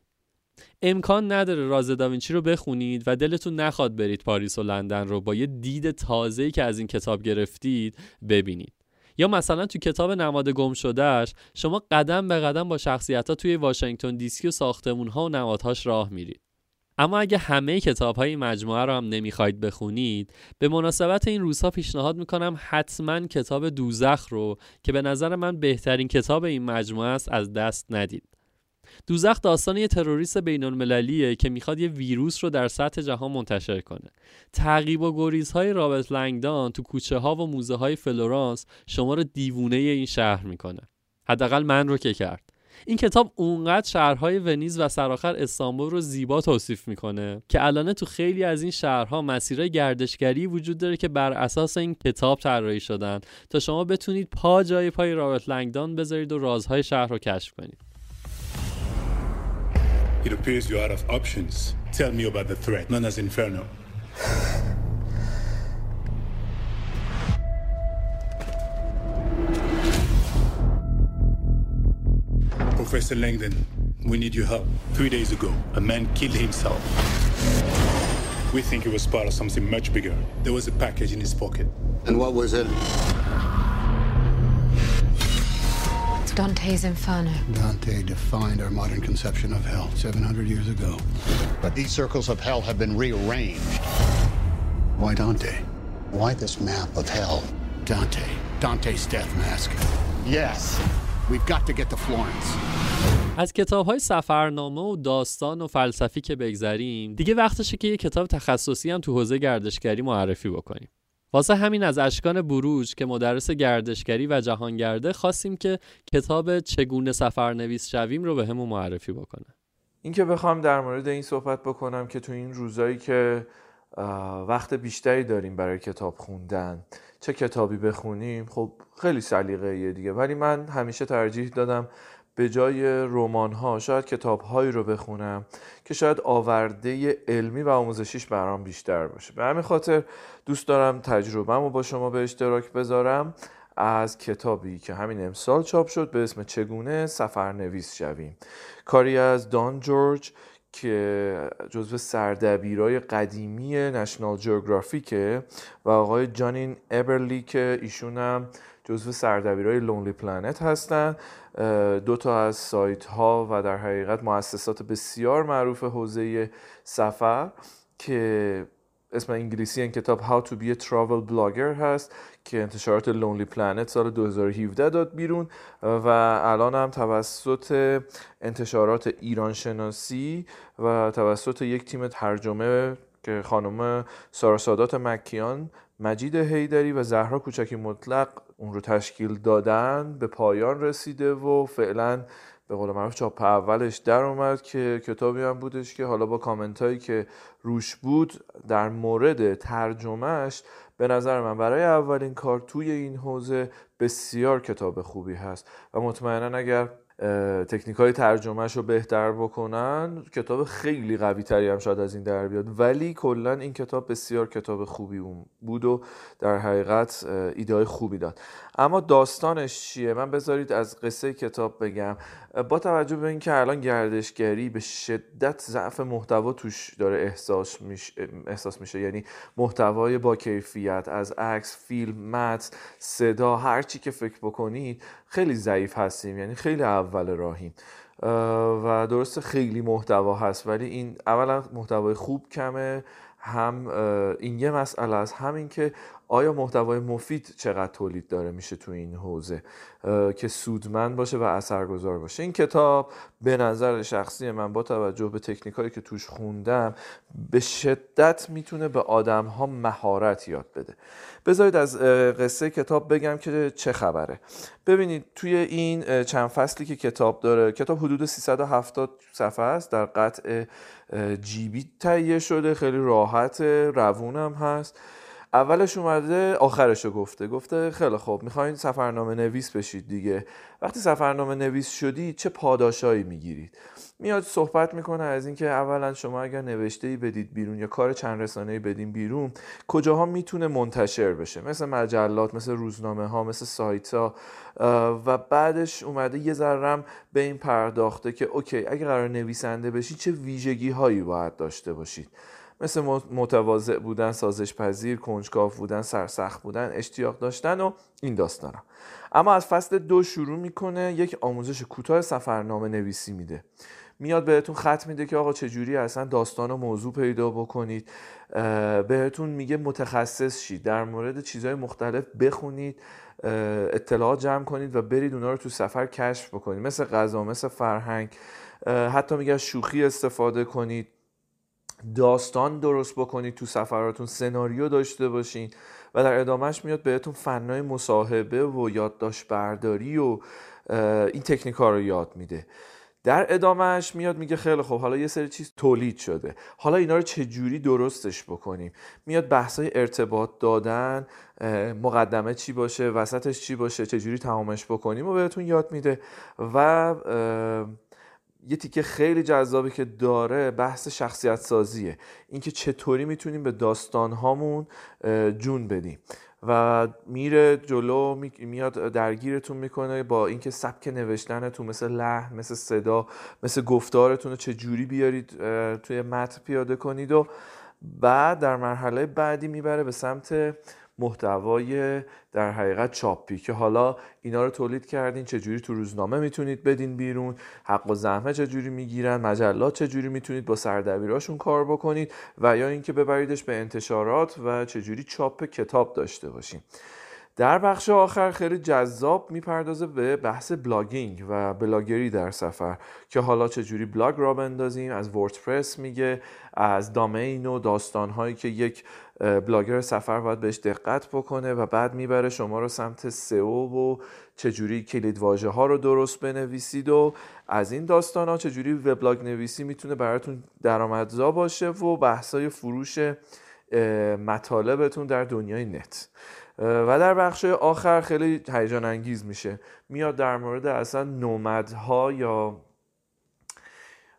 امکان نداره راز داوینچی رو بخونید و دلتون نخواد برید پاریس و لندن رو با یه دید تازه‌ای که از این کتاب گرفتید ببینید. یا مثلا تو کتاب نماد گم شدهش شما قدم به قدم با شخصیت ها توی واشنگتن دیسی و ساختمون ها و نمادهاش راه میرید. اما اگه همه کتاب های مجموعه رو هم نمی‌خواید بخونید به مناسبت این روزها پیشنهاد می‌کنم حتما کتاب دوزخ رو که به نظر من بهترین کتاب این مجموعه است از دست ندید. دوزخ داستان یه تروریست بین المللیه که می‌خواد یه ویروس رو در سطح جهان منتشر کنه. تعقیب و گریزهای رابرت لنگدان تو کوچه ها و موزه های فلورانس شما رو دیوونه این شهر می‌کنه. حداقل من رو که کرد. این کتاب اونقدر شهرهای ونیز و سرآخر استانبول رو زیبا توصیف می‌کنه که الان تو خیلی از این شهرها مسیرهای گردشگری وجود داره که بر اساس این کتاب طراحی شدن تا شما بتونید پا جای پای رابرت لنگدان بذارید و رازهای شهر رو کشف کنید. It appears you're out of options. Tell me about the threat known as Inferno. Professor Langdon, we need your help. Three days ago, a man killed himself. We think it was part of something much bigger. There was a package in his pocket. And what was it? Dante's Inferno. Dante defined our modern conception of hell 700 years ago. But these circles of hell have been rearranged. Why Dante? Why this map of hell? Dante. Dante's death mask. Yes. We've got to get to Florence. از کتاب های سفرنامه و داستان و فلسفی که بگذریم دیگه وقتشه که یه کتاب تخصصی هم تو حوزه گردشگری معرفی بکنیم واسه همین از اشکان بروج که مدرس گردشگری و جهانگرده خواستیم که کتاب چگونه سفرنویس شویم رو به همون معرفی بکنه. اینکه بخوام در مورد این صحبت بکنم که تو این روزایی که وقت بیشتری داریم برای کتاب خوندن چه کتابی بخونیم خب خیلی سلیقه دیگه. ولی من همیشه ترجیح دادم به جای رمان ها شاید کتاب هایی رو بخونم که شاید آورده علمی و آموزشیش برام بیشتر باشه. به همین خاطر دوست دارم تجربهمو رو با شما به اشتراک بذارم. از کتابی که همین امسال چاپ شد به اسم چگونه سفرنویس شویم. کاری از دان جورج که جزو سردبیرای قدیمی نشنال جیوگرافیکه و آقای جانین ابرلی که ایشون هم جزو سردبیرای لونلی پلنت هستن. دو تا از سایت ها و در حقیقت مؤسسات بسیار معروف حوزه سفر که اسم انگلیسی این کتاب How to be a Travel Blogger هست که انتشارات لونلی پلنت سال 2017 داد بیرون و الان هم توسط انتشارات ایران شناسی و توسط یک تیم ترجمه که خانم سارا مکیان مجید هیدری و زهرا کوچکی مطلق اون رو تشکیل دادن به پایان رسیده و فعلا به قول معروف چاپ اولش در اومد که کتابی هم بودش که حالا با کامنت هایی که روش بود در مورد ترجمهش به نظر من برای اولین کار توی این حوزه بسیار کتاب خوبی هست. و مطمئنا اگر تکنیک های ترجمهش رو بهتر بکنن. کتاب خیلی قوی تری هم شاید از این در بیاد. ولی کلا این کتاب بسیار کتاب خوبی بود و در حقیقت ایده خوبی داد. اما داستانش چیه؟ من بذارید از قصه کتاب بگم. با توجه به اینکه الان گردشگری به شدت ضعف محتوا توش داره احساس میشه, احساس میشه. یعنی محتوای با کیفیت از عکس فیلم متن صدا هر چی که فکر بکنید خیلی ضعیف هستیم. یعنی خیلی اول راهیم. و درسته خیلی محتوا هست ولی این اولا محتوای خوب کمه. هم این یه مسئله است. همین که آیا محتوای مفید چقدر تولید داره میشه تو این حوزه که سودمند باشه و اثرگذار باشه. این کتاب به نظر شخصی من با توجه به تکنیکایی که توش خوندم به شدت می‌تونه به آدم ها مهارت یاد بده. بذارید از قصه کتاب بگم که چه خبره. ببینید توی این چند فصلی که کتاب داره کتاب حدود 370 صفحه است در قطع جیبی تهیه شده خیلی راحت روونم هست. اولش اومده آخرش رو گفته. گفته خیلی خوب می‌خواین سفرنامه نویس بشید دیگه. وقتی سفرنامه نویس شدی چه پاداشایی می‌گیرید. میاد صحبت می‌کنه از اینکه اولا شما اگر نوشته ای بدید بیرون یا کار چند رسانه ای بدین بیرون کجاها می‌تونه منتشر بشه؟ مثل مجلات مثل روزنامه ها مثل سایت ها و بعدش اومده یه ذرم به این پرداخته که اوکی اگه قرار نویسنده بشی چه ویژگی هایی باید داشته باشید؟ مثل متواضع بودن سازش پذیر کنجکاو بودن سرسخت بودن اشتیاق داشتن و این داستانا. اما از فصل دو شروع می‌کنه یک آموزش کوتاه سفرنامه نویسی میده. میاد بهتون خط میده که آقا چجوری اصلا داستان و موضوع پیدا بکنید. بهتون میگه متخصص شید. در مورد چیزهای مختلف بخونید اطلاعات جمع کنید و برید اونا رو تو سفر کشف بکنید. مثل غذا مثل فرهنگ. حتی میگه شوخی استفاده کنید. داستان درست بکنید تو سفراتون سناریو داشته باشین و در ادامهش میاد بهتون فنای مصاحبه و یادداشت برداری و این تکنیک ها رو یاد میده. در ادامهش میاد میگه خیلی خوب حالا یه سری چیز تولید شده. حالا اینا رو چجوری درستش بکنیم؟ میاد بحثای ارتباط دادن مقدمه چی باشه وسطش چی باشه چجوری تمامش بکنیم و بهتون یاد میده. و یه تیکه خیلی جذابی که داره بحث شخصیت سازیه اینکه چطوری می‌تونیم به داستان هامون جون بدیم. و میره جلو میاد درگیرتون می‌کنه با اینکه سبک نوشتنتون مثل لحن مثل صدا مثل گفتارتون رو چه جوری بیارید توی متن پیاده کنید و بعد در مرحله بعدی می‌بره به سمت محتوای در حقیقت چاپی که حالا اینا رو تولید کردین چجوری تو روزنامه می‌تونید بدین بیرون حق‌الزحمه چجوری می‌گیرن مجلات چجوری می‌تونید با سردبیراشون کار بکنید و یا اینکه ببریدش به انتشارات و چجوری چاپ کتاب داشته باشین. در بخش آخر خیلی جذاب می‌پردازه به بحث blogging و بلاگری در سفر که حالا چجوری بلاگ را بندازیم از WordPress میگه از domain و داستانهایی که یک بلاگر سفر باید بهش دقت بکنه و بعد می‌بره شما رو سمت SEO و چجوری کلید واژه ها رو درست بنویسید و از این داستان ها چجوری وبلاگ نویسی می‌تونه براتون درآمدزا باشه و بحثای فروش مطالبتون در دنیای net. و در بخش آخر خیلی هیجان انگیز میشه. میاد در مورد اصلا nomad ها یا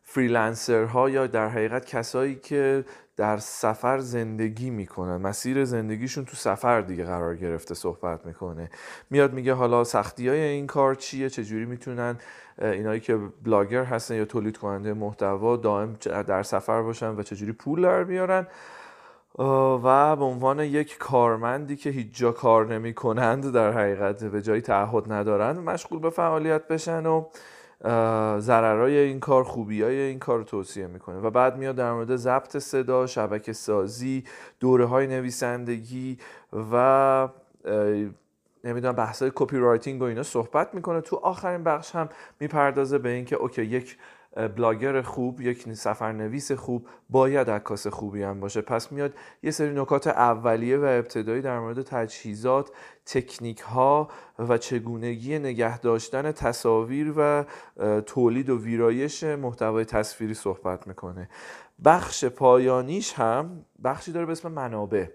freelancer ها یا در حقیقت کسایی که در سفر زندگی می‌کنن مسیر زندگیشون تو سفر دیگه قرار گرفته صحبت می‌کنه. میاد میگه حالا سختی های این کار چیه؟ چجوری می‌تونن اینایی که بلاگر هستن یا تولید کننده محتوا دائم در سفر باشن و چجوری پول در بیارن؟ و به عنوان یک کارمندی که هیچ جا کار نمی کنند در حقیقت به جایی تعهد ندارند مشغول به فعالیت بشن و ضررهای این کار خوبی های این کار توصیه می‌کنه. و بعد میاد در مورد ضبط صدا شبکه سازی دوره های نویسندگی و نمی‌دونم بحث های copywriting و اینا صحبت می‌کنه. تو آخرین بخش هم می‌پردازه به اینکه OK یک بلاگر خوب یک سفرنویس خوب باید عکاس خوبی هم باشه. پس میاد یه سری نکات اولیه و ابتدایی در مورد تجهیزات تکنیک ها و چگونگی نگه داشتن تصاویر و تولید و ویرایش محتوای تصویری صحبت می‌کنه. بخش پایانیش هم بخشی داره به اسم منابع.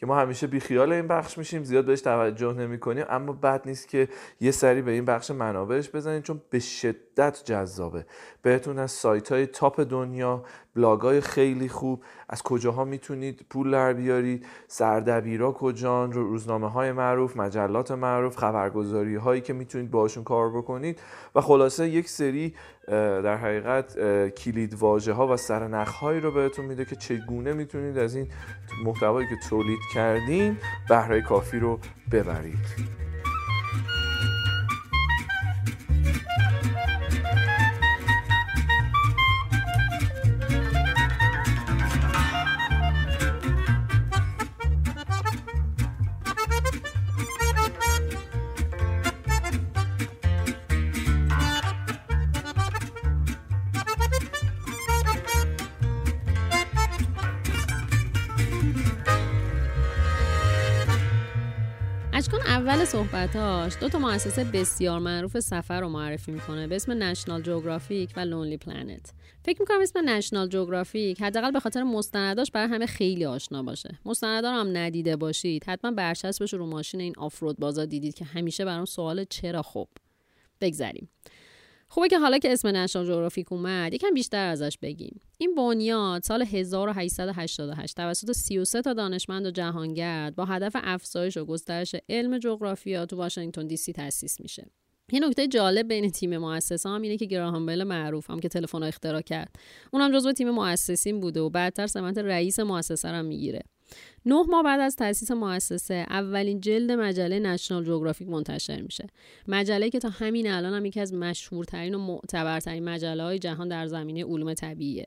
که ما همیشه بیخیال این بخش میشیم زیاد بهش توجه نمی کنیم اما بد نیست که یه سری به این بخش منابعش بزنید چون به شدت جذابه. بهتون از سایت های تاپ دنیا بلاگ های خیلی خوب از کجاها می‌تونید پول در بیارید؟ سردبیرا کجان؟ روزنامه های معروف مجلات معروف خبرگزاری هایی که می‌تونید باشون کار بکنید. و خلاصه یک سری در حقیقت کلید واژه ها و سرنخ هایی رو بهتون میده که چگونه می‌تونید از این محتوایی که تولید کردین بهره کافی رو ببرید. صحبتاش. دو تا مؤسسه بسیار معروف سفر رو معرفی می‌کنه به اسم نشنال جوگرافیک و لونلی پلنت فکر می‌کنم اسم نشنال جوگرافیک حداقل به خاطر مستنداش برای همه خیلی آشنا باشه. مستندا رو هم ندیده باشید. حتما برچسبش رو ماشین این آفرود بازا دیدید که همیشه برام سوال چرا خب بگذریم. خوبه که حالا که اسم نشنال جغرافیک اومد یکم بیشتر ازش بگیم. این بنیاد سال 1888 توسط 33 تا دانشمند و جهانگرد با هدف افزایش و گسترش علم جغرافیا تو واشنگتن دی سی تأسیس میشه. یه نکته جالب بین تیم مؤسسه هم اینه که گراهام بل معروف هم که تلفن اختراع کرد. اونم جزو تیم مؤسسین بوده و بعدتر سمت رئیس مؤسسه هم می‌گیره. نه ماه بعد از تأسیس مؤسسه اولین جلد مجله نشنال جغرافیک منتشر میشه. مجله که تا همین الان هم یکی از مشهورترین و معتبرترین مجله های جهان در زمینه علوم طبیعیه.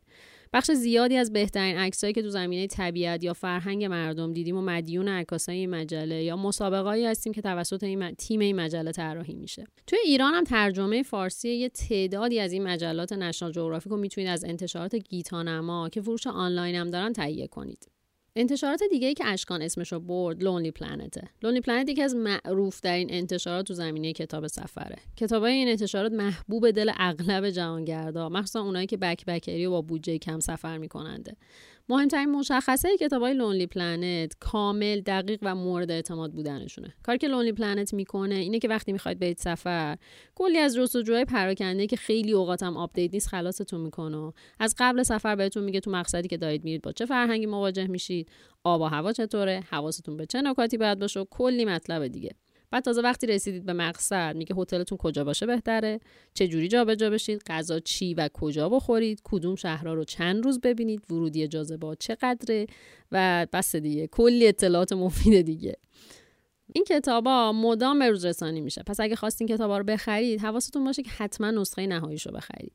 بخش زیادی از بهترین عکسایی که تو زمینه طبیعت یا فرهنگ مردم دیدیم و مدیون عکاسای این مجله یا مسابقه‌ای هستیم که توسط این تیم این مجله طراحی میشه. توی ایران هم ترجمه فارسی یه تعدادی از این مجلات نشنال جغرافیک رو می‌تونید از انتشارات گیتانما که فروش آنلاین هم دارن تهیه کنید. انتشارات دیگه ای که اشکان اسمشو برد Lonely Planet ه Lonely Planet یکی از معروف‌ترین انتشارات تو زمینه کتاب سفره. کتاب این انتشارات محبوب دل اغلب جهانگردا مخصوصا اونایی که backpacker ی و با بودجه کم سفر میکنن. مهمترین مشخصه کتاب های Lonely Planet کامل دقیق و مورد اعتماد بودنشونه. کاری که Lonely Planet می‌کنه اینه که وقتی می‌خواید برید سفر کلی از جستجوهای پراکنده که خیلی اوقات هم update نیست خلاصتون می‌کنه. از قبل سفر بهتون میگه تو مقصدی که دارید میرید با چه فرهنگی مواجه میشید آب و هوا چطوره حواستون به چه نکاتی باید باشه و کلی مطلب دیگه. بعد تازه وقتی رسیدید به مقصد میگه هتلتون کجا باشه بهتره. چه جوری جابجا بشید غذا چی و کجا بخورید کدوم شهرها رو چند روز ببینید ورودی با چقدره و بس دیگه. کلی اطلاعات مفید دیگه. این کتابا مدام به روز رسانی میشه. پس اگه خواستین کتابا رو بخرید حواستون باشه که حتما نسخه نهاییشو بخرید.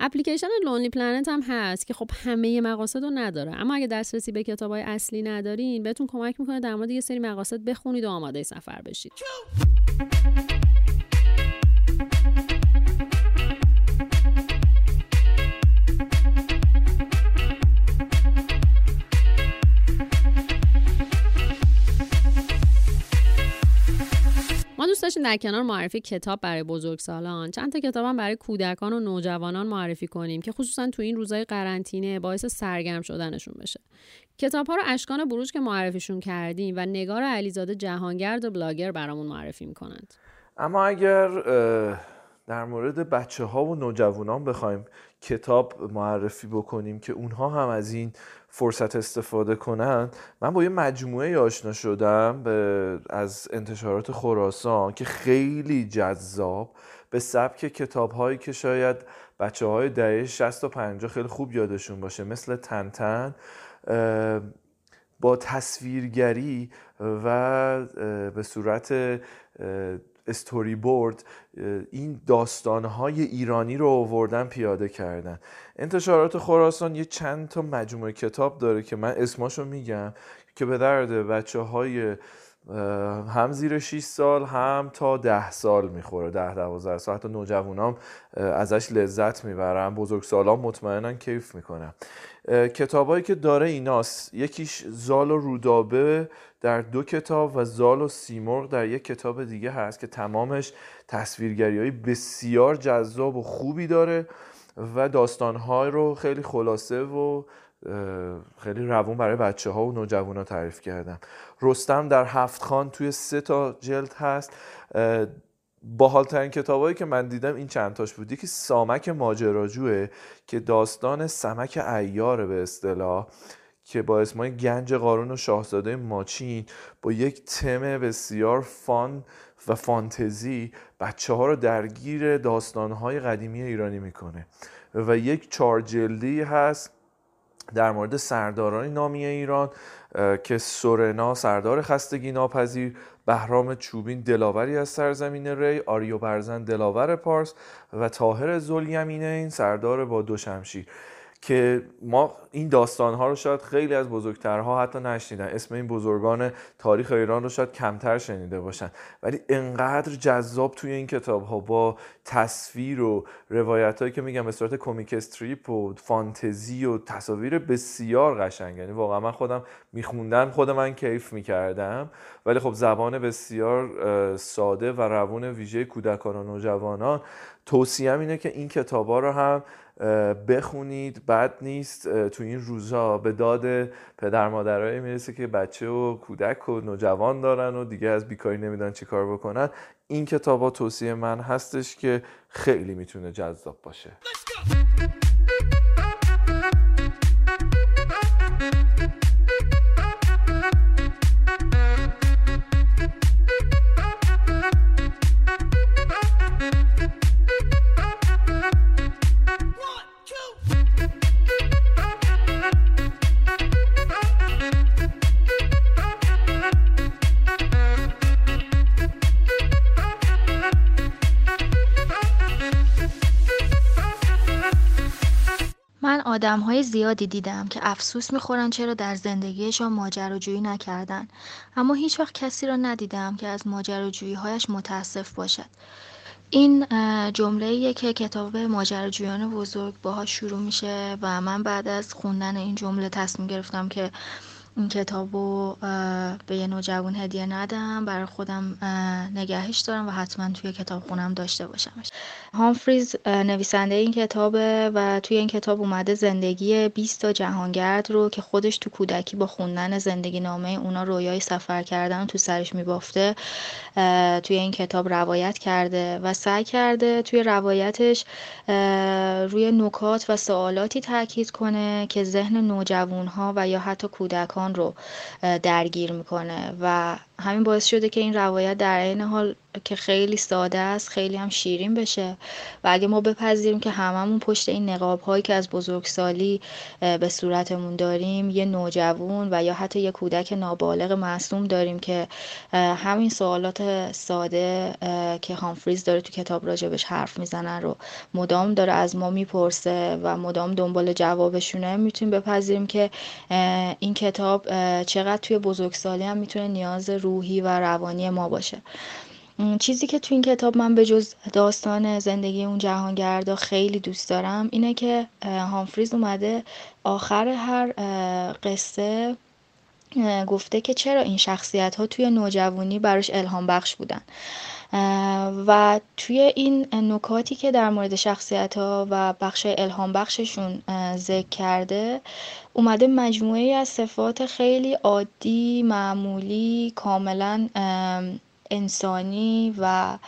اپلیکیشن لونلی پلنت هم هست که خب همه مقاصد رو نداره. اما اگه دسترسی به کتابای اصلی ندارین بهتون کمک می‌کنه در مورد یه سری مقاصد بخونید و آماده سفر بشید. در کنار معرفی کتاب برای بزرگسالان. چند تا کتاب هم برای کودکان و نوجوانان معرفی کنیم که خصوصا تو این روزهای قرنطینه باعث سرگرم شدنشون بشه. کتاب ها رو اشکان بروج که معرفیشون کردیم و نگار علیزاده جهانگرد و بلاگر برامون معرفی می‌کنند. اما اگر در مورد بچه ها و نوجوانان بخوایم کتاب معرفی بکنیم که اونها هم از این فرصت استفاده کنن من با یه مجموعه آشنا شدم به از انتشارات خراسان که خیلی جذاب. به سبک کتاب هایی که شاید بچه های دهه 60 و 50 خیلی خوب یادشون باشه مثل تنتن با تصویرگری و به صورت استوری بورد این داستانهای ایرانی رو آوردن پیاده کردن. انتشارات خراسان یه چند تا مجموعه کتاب داره که من اسماشو میگم که به درد بچه های هم زیر 6 سال هم تا 10 سال می‌خوره. 10 12 سال. حتی نوجوانام ازش لذت می‌برن. بزرگ سالان مطمئنا کیف می‌کنن. کتابایی که داره ایناست. یکیش زال و رودابه در دو کتاب و زال و سیمرغ در یک کتاب دیگه هست که تمامش تصویرگری های بسیار جذاب و خوبی داره و داستانهای رو خیلی خلاصه و خیلی روون برای بچه ها و نوجوان ها تعریف کردم. رستم در هفت خان توی سه تا جلد هست. باحالترین کتابایی که من دیدم این چند تاش بودی که سامک ماجراجوه که داستان سمک ایاره به اصطلاح که با اسمای گنج قارون و شاهزاده ماچین با یک تم بسیار فان و فانتزی بچه ها رو درگیر داستانهای قدیمی ایرانی می‌کنه و یک چهار جلدی هست در مورد سرداران نامی ایران که سورنا سردار خستگی ناپذیر بهرام چوبین دلاوری از سرزمین ری آریو برزن دلاور پارس و تاهر زلیمینین سردار با دو شمشیر. که ما این داستان ها رو شاید خیلی از بزرگترها حتی نشنیدن. اسم این بزرگان تاریخ ایران رو شاید کمتر شنیده باشن. ولی انقدر جذاب توی این کتاب ها با تصویر و روایت هایی که میگم به صورت کمیک استریپ و فانتزی و تصاویر بسیار قشنگ. یعنی واقعا من خودم میخوندن خود من کیف می‌کردم. ولی خب زبان بسیار ساده و روون ویژه کودکان و نوجوانان. توصیهم اینه که این کتاب ها رو هم بخونید بد نیست. تو این روزها به داد پدر مادرایی می‌رسه که بچه و کودک و نوجوان دارن و دیگه از بیکاری نمیدن چی کار بکنن. این کتاب توصیه من هستش که خیلی می‌تونه جذاب باشه. آدم های زیادی دیدم که افسوس می‌خورن چرا در زندگیشان ماجراجویی نکردن. اما هیچ وقت کسی را ندیدم که از ماجراجویی هایش متاسف باشد. این جمله که کتاب ماجراجویان بزرگ باها شروع میشه و من بعد از خوندن این جمله تصمیم گرفتم که این کتاب رو به یه نوجوان هدیه ندم. برای خودم نگهش دارم و حتما توی کتاب خونم داشته باشمش. هامفریز نویسنده این کتابه و توی این کتاب اومده زندگی 20 تا جهانگرد رو که خودش تو کودکی با خوندن زندگی نامه اونا رویای سفر کردن تو سرش میبافته. توی این کتاب روایت کرده و سعی کرده توی روایتش روی نکات و سوالاتی تاکید کنه که ذهن نوجوان ها و یا حتی کودکان رو درگیر می‌کنه و همین باعث شده که این روایت در این حال که خیلی ساده است خیلی هم شیرین بشه. و اگه ما بپذیریم که هممون پشت این نقاب هایی که از بزرگسالی به صورتمون داریم یه نوجوان و یا حتی یه کودک نابالغ معصوم داریم که همین سوالات ساده که هامفریز داره تو کتاب راجبش حرف می‌زنن رو مدام داره از ما می‌پرسه و مدام دنبال جوابشونه. می‌تونیم بپذیریم که این کتاب چقدر توی بزرگسالی هم می‌تونه نیاز روحی و روانی ما باشه. چیزی که تو این کتاب من به جز داستان زندگی اون جهانگردا خیلی دوست دارم اینه که هامفریز اومده آخر هر قصه گفته که چرا این شخصیت ها توی نوجوانی براش الهام بخش بودن. و توی این نکاتی که در مورد شخصیت ها و بخش الهام بخششون ذکر کرده اومده مجموعه از صفات خیلی عادی معمولی کاملا انسانی و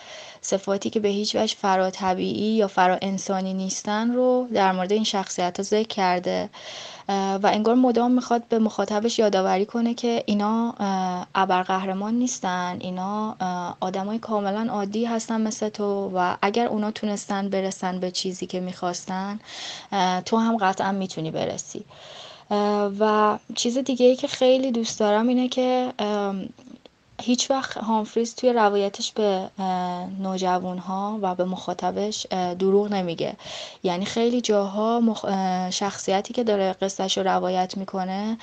صفاتی که به هیچ وجه فرا طبیعی یا فرا انسانی نیستن رو در مورد این شخصیت ها ذکر کرده. و انگار مدام می‌خواد به مخاطبش یادآوری کنه که اینا ابرقهرمان نیستن اینا آدمای کاملا عادی هستن مثل تو و اگر اونا تونستن برسن به چیزی که می‌خواستن تو هم قطعا می‌تونی برسی. و چیز دیگه ای که خیلی دوست دارم اینه که هیچ وقت هامفریز توی روایتش به نوجوان ها و به مخاطبش دروغ نمیگه. یعنی خیلی جاها شخصیتی که داره قصهش رو روایت می‌کنه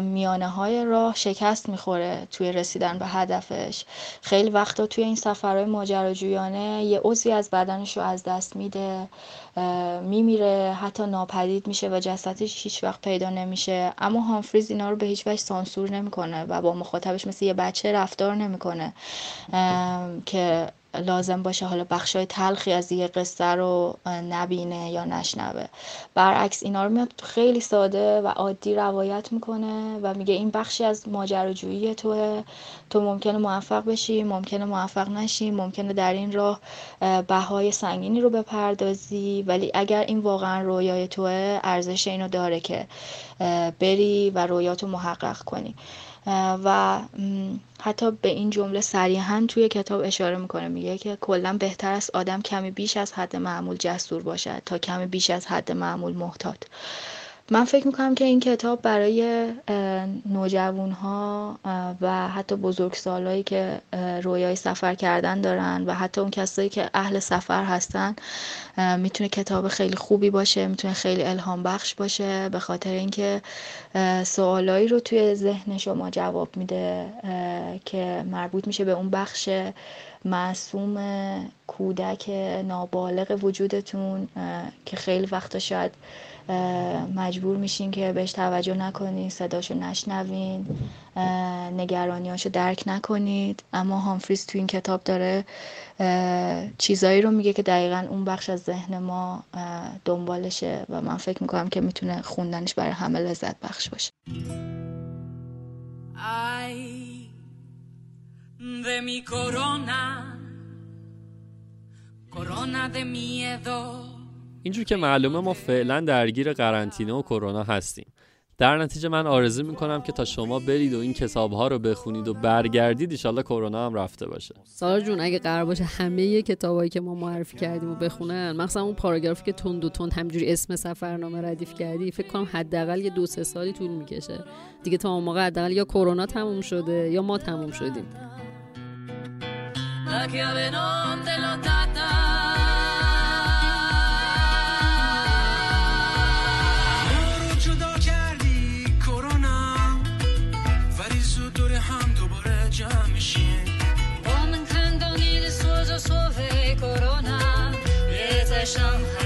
میانه های راه شکست می‌خوره توی رسیدن به هدفش. خیلی وقتا توی این سفرهای ماجراجویانه یه عضوی از بدنش رو از دست میده. میمیره حتی ناپدید میشه و جسدش هیچ وقت پیدا نمیشه. اما هامفریز اینا رو به هیچ وجه سانسور نمی‌کنه و با مخاطبش مثل یه بچه رفتار نمی‌کنه که لازم باشه حالا بخشای تلخی از یه قصه رو نبینه یا نشنوه. برعکس اینا رو میاد خیلی ساده و عادی روایت می‌کنه و میگه این بخشی از ماجراجویی توه. تو ممکنه موفق بشی ممکنه موفق نشی ممکنه در این راه بهای سنگینی رو بپردازی ولی اگر این واقعا رویای توه ارزش اینو داره که بری و رویاتو محقق کنی. و حتی به این جمله صریحا توی کتاب اشاره می‌کنه میگه که کلا بهتر است آدم کمی بیش از حد معمول جسور باشد تا کمی بیش از حد معمول محتاط. من فکر می‌کنم که این کتاب برای نوجوان ها و حتی بزرگسالایی که رویای سفر کردن دارن و حتی اون کسایی که اهل سفر هستن می‌تونه کتاب خیلی خوبی باشه می‌تونه خیلی الهام بخش باشه به خاطر اینکه سوالایی رو توی ذهن شما جواب میده که مربوط میشه به اون بخش معصوم کودک نابالغ وجودتون که خیلی وقتا شاید مجبور میشین که بهش توجه نکنید صداشو نشنوین نگرانیاشو درک نکنید اما هامفریز تو این کتاب داره چیزایی رو میگه که دقیقا اون بخش از ذهن ما دنبالشه و من فکر می‌کنم که می‌تونه خوندنش برای همه لذت بخش باشه de mi corona, corona de miedo. اینجور که معلومه ما فعلا درگیر قرنطینه و کرونا هستیم. در نتیجه من آرزو می‌کنم که تا شما برید و این کتاب ها رو بخونید و برگردید ایشالله کرونا هم رفته باشه. سارا جون اگه قرار باشه همه کتابایی که ما معرفی کردیم و بخونن مخصوصا اون پاراگرافی که تند و تند همجوری اسم سفرنامه ردیف کردی فکر کنم حداقل یه دو سه سالی طول می‌کشه. دیگه تا اون موقع حداقل یا کرونا تموم شده یا ما تموم شدیم. 伤害